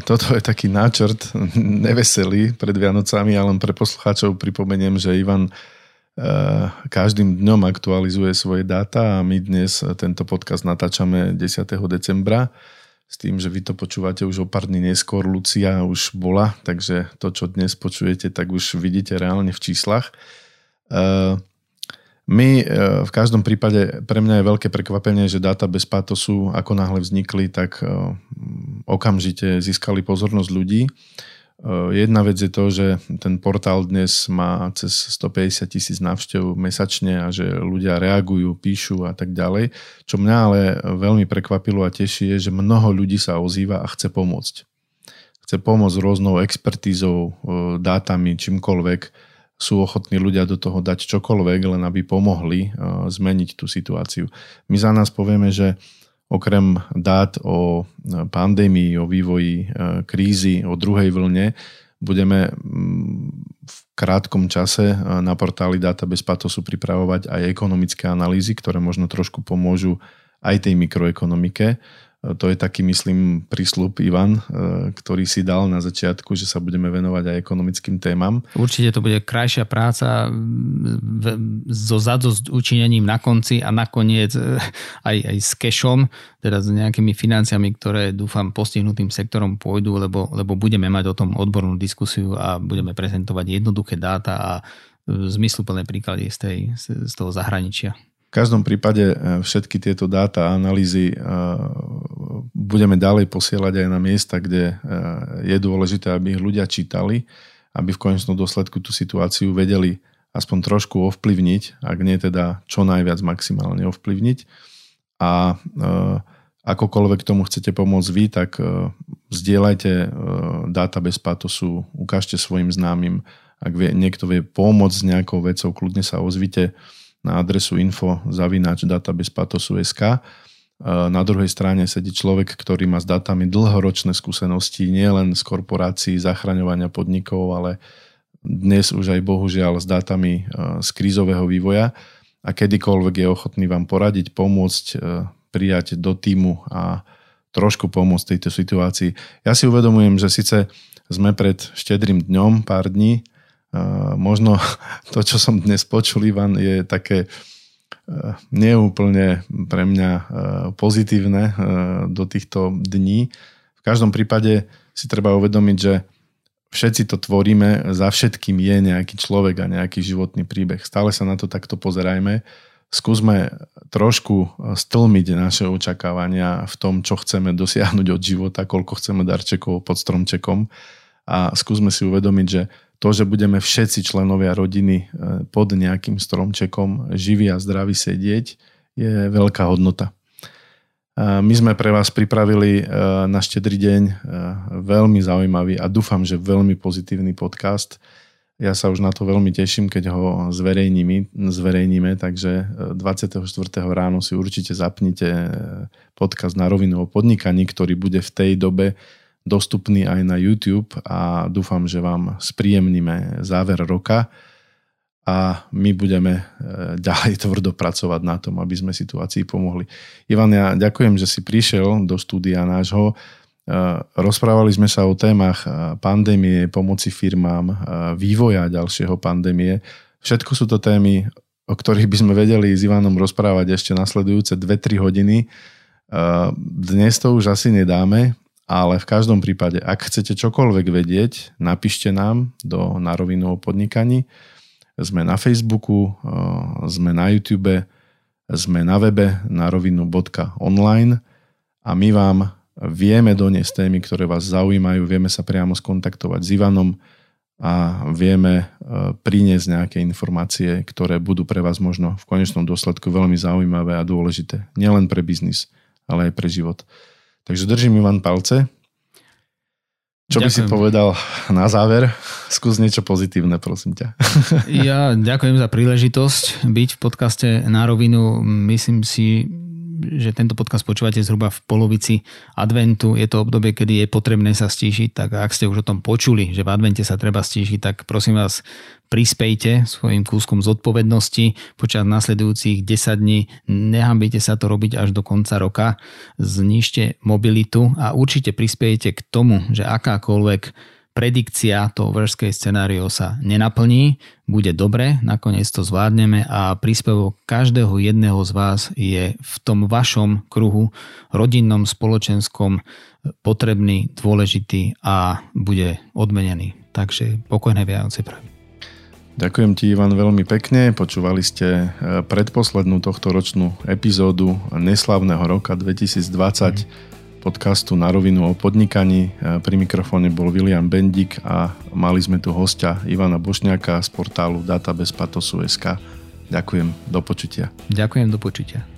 toto je taký náčrt neveselý pred Vianocami, ale len pre poslucháčov pripomeniem, že Ivan eh, každým dňom aktualizuje svoje dáta a my dnes tento podcast natáčame 10. decembra s tým, že vy to počúvate už o pár dní neskôr, Lucia už bola, takže to, čo dnes počujete, tak už vidíte reálne v číslach. My e, v každom prípade, pre mňa je veľké prekvapenie, že dáta bez pátosu, ako náhle vznikli, tak e, okamžite získali pozornosť ľudí. E, jedna vec je to, že ten portál dnes má cez 150 tisíc návštev mesačne a že ľudia reagujú, píšu a tak ďalej. Čo mňa ale veľmi prekvapilo a teší je, že mnoho ľudí sa ozýva a chce pomôcť. Chce pomôcť rôznou expertízou, dátami, čímkoľvek sú ochotní ľudia do toho dať čokoľvek, len aby pomohli uh, zmeniť tú situáciu. My za nás povieme, že okrem dát o uh, pandémii, o vývoji uh, krízy, o druhej vlne, budeme mm, v krátkom čase na portáli Data bez patosu pripravovať aj ekonomické analýzy, ktoré možno trošku pomôžu aj tej mikroekonomike to je taký, myslím, prísľub Ivan, e, ktorý si dal na začiatku, že sa budeme venovať aj ekonomickým témam. Určite to bude krajšia práca so učinením na konci a nakoniec e, aj, aj s cashom, teda s nejakými financiami, ktoré dúfam postihnutým sektorom pôjdu, lebo, lebo budeme mať o tom odbornú diskusiu a budeme prezentovať jednoduché dáta a e, zmysluplné príklady z, tej, z toho zahraničia. V každom prípade e, všetky tieto dáta a analýzy e, budeme ďalej posielať aj na miesta, kde e, je dôležité, aby ich ľudia čítali, aby v konečnom dôsledku tú situáciu vedeli aspoň trošku ovplyvniť, ak nie teda čo najviac maximálne ovplyvniť. A akokoľvek tomu chcete pomôcť vy, tak zdieľajte dáta bez patosu, ukážte svojim známym, ak vie, niekto vie pomôcť s nejakou vecou, kľudne sa ozvite na adresu info zavináč databezpatosu.sk. Na druhej strane sedí človek, ktorý má s datami dlhoročné skúsenosti nielen z korporácií, zachraňovania podnikov, ale dnes už aj bohužiaľ s datami z krízového vývoja a kedykoľvek je ochotný vám poradiť, pomôcť, prijať do týmu a trošku pomôcť tejto situácii. Ja si uvedomujem, že síce sme pred štedrým dňom, pár dní, možno to, čo som dnes počul, Ivan, je také e, neúplne pre mňa e, pozitívne e, do týchto dní. V každom prípade si treba uvedomiť, že všetci to tvoríme, za všetkým je nejaký človek a nejaký životný príbeh. Stále sa na to takto pozerajme. Skúsme trošku stlmiť naše očakávania v tom, čo chceme dosiahnuť od života, koľko chceme darčekov pod stromčekom a skúsme si uvedomiť, že to, že budeme všetci členovia rodiny e, pod nejakým stromčekom živí a zdraví sedieť, je veľká hodnota. My sme pre vás pripravili e, na štedrý deň e, veľmi zaujímavý a dúfam, že veľmi pozitívny podcast. Ja sa už na to veľmi teším, keď ho zverejníme, zverejníme takže 24. ráno si určite zapnite podcast na rovinu o podnikaní, ktorý bude v tej dobe dostupný aj na YouTube a dúfam, že vám spríjemníme záver roka a my budeme e, ďalej tvrdo pracovať na tom, aby sme situácii pomohli. Ivan, ja ďakujem, že si prišiel do štúdia nášho. E, rozprávali sme sa o témach e, pandémie, pomoci firmám, vývoja ďalšieho pandémie. Všetko sú to témy, o ktorých by sme vedeli s Ivanom rozprávať ešte nasledujúce 2-3 hodiny. Dnes to už asi nedáme, ale v každom prípade, ak chcete čokoľvek vedieť, napíšte nám do Na rovinu o podnikaní. Sme na Facebooku, eh, sme na YouTube, sme na webe na rovinu.online a my vám vieme doniesť témy, ktoré vás zaujímajú, vieme sa priamo skontaktovať s Ivanom a vieme eh, priniesť nejaké informácie, ktoré budú pre vás možno v konečnom dôsledku veľmi zaujímavé a dôležité. Nielen pre biznis, ale aj pre život. Takže držím Ivan palce. Čo ďakujem. by si povedal na záver? Skús niečo pozitívne, prosím ťa. Ja ďakujem za príležitosť byť v podcaste na rovinu. Myslím si, že tento podcast počúvate zhruba v polovici adventu. Je to obdobie, kedy je potrebné sa stíšiť, tak ak ste už o tom počuli, že v advente sa treba stíšiť, tak prosím vás, prispejte svojim kúskom zodpovednosti počas nasledujúcich 10 dní. Nehambite sa to robiť až do konca roka. Znižte mobilitu a určite prispejete k tomu, že akákoľvek predikcia toho worst case scenario sa nenaplní, bude dobre, nakoniec to zvládneme a príspevok každého jedného z vás je v tom vašom kruhu rodinnom, spoločenskom potrebný, dôležitý a bude odmenený. Takže pokojné Vianoce praví. Ďakujem ti, Ivan, veľmi pekne. Počúvali ste e, predposlednú tohto ročnú epizódu neslavného roka 2020. Mm podcastu Na rovinu o podnikaní. E, pri mikrofóne bol William Bendik a mali sme tu hostia Ivana Bošňáka z portálu databezpatosu.sk. Ďakujem, do počutia. Ďakujem, do počutia.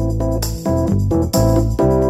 Música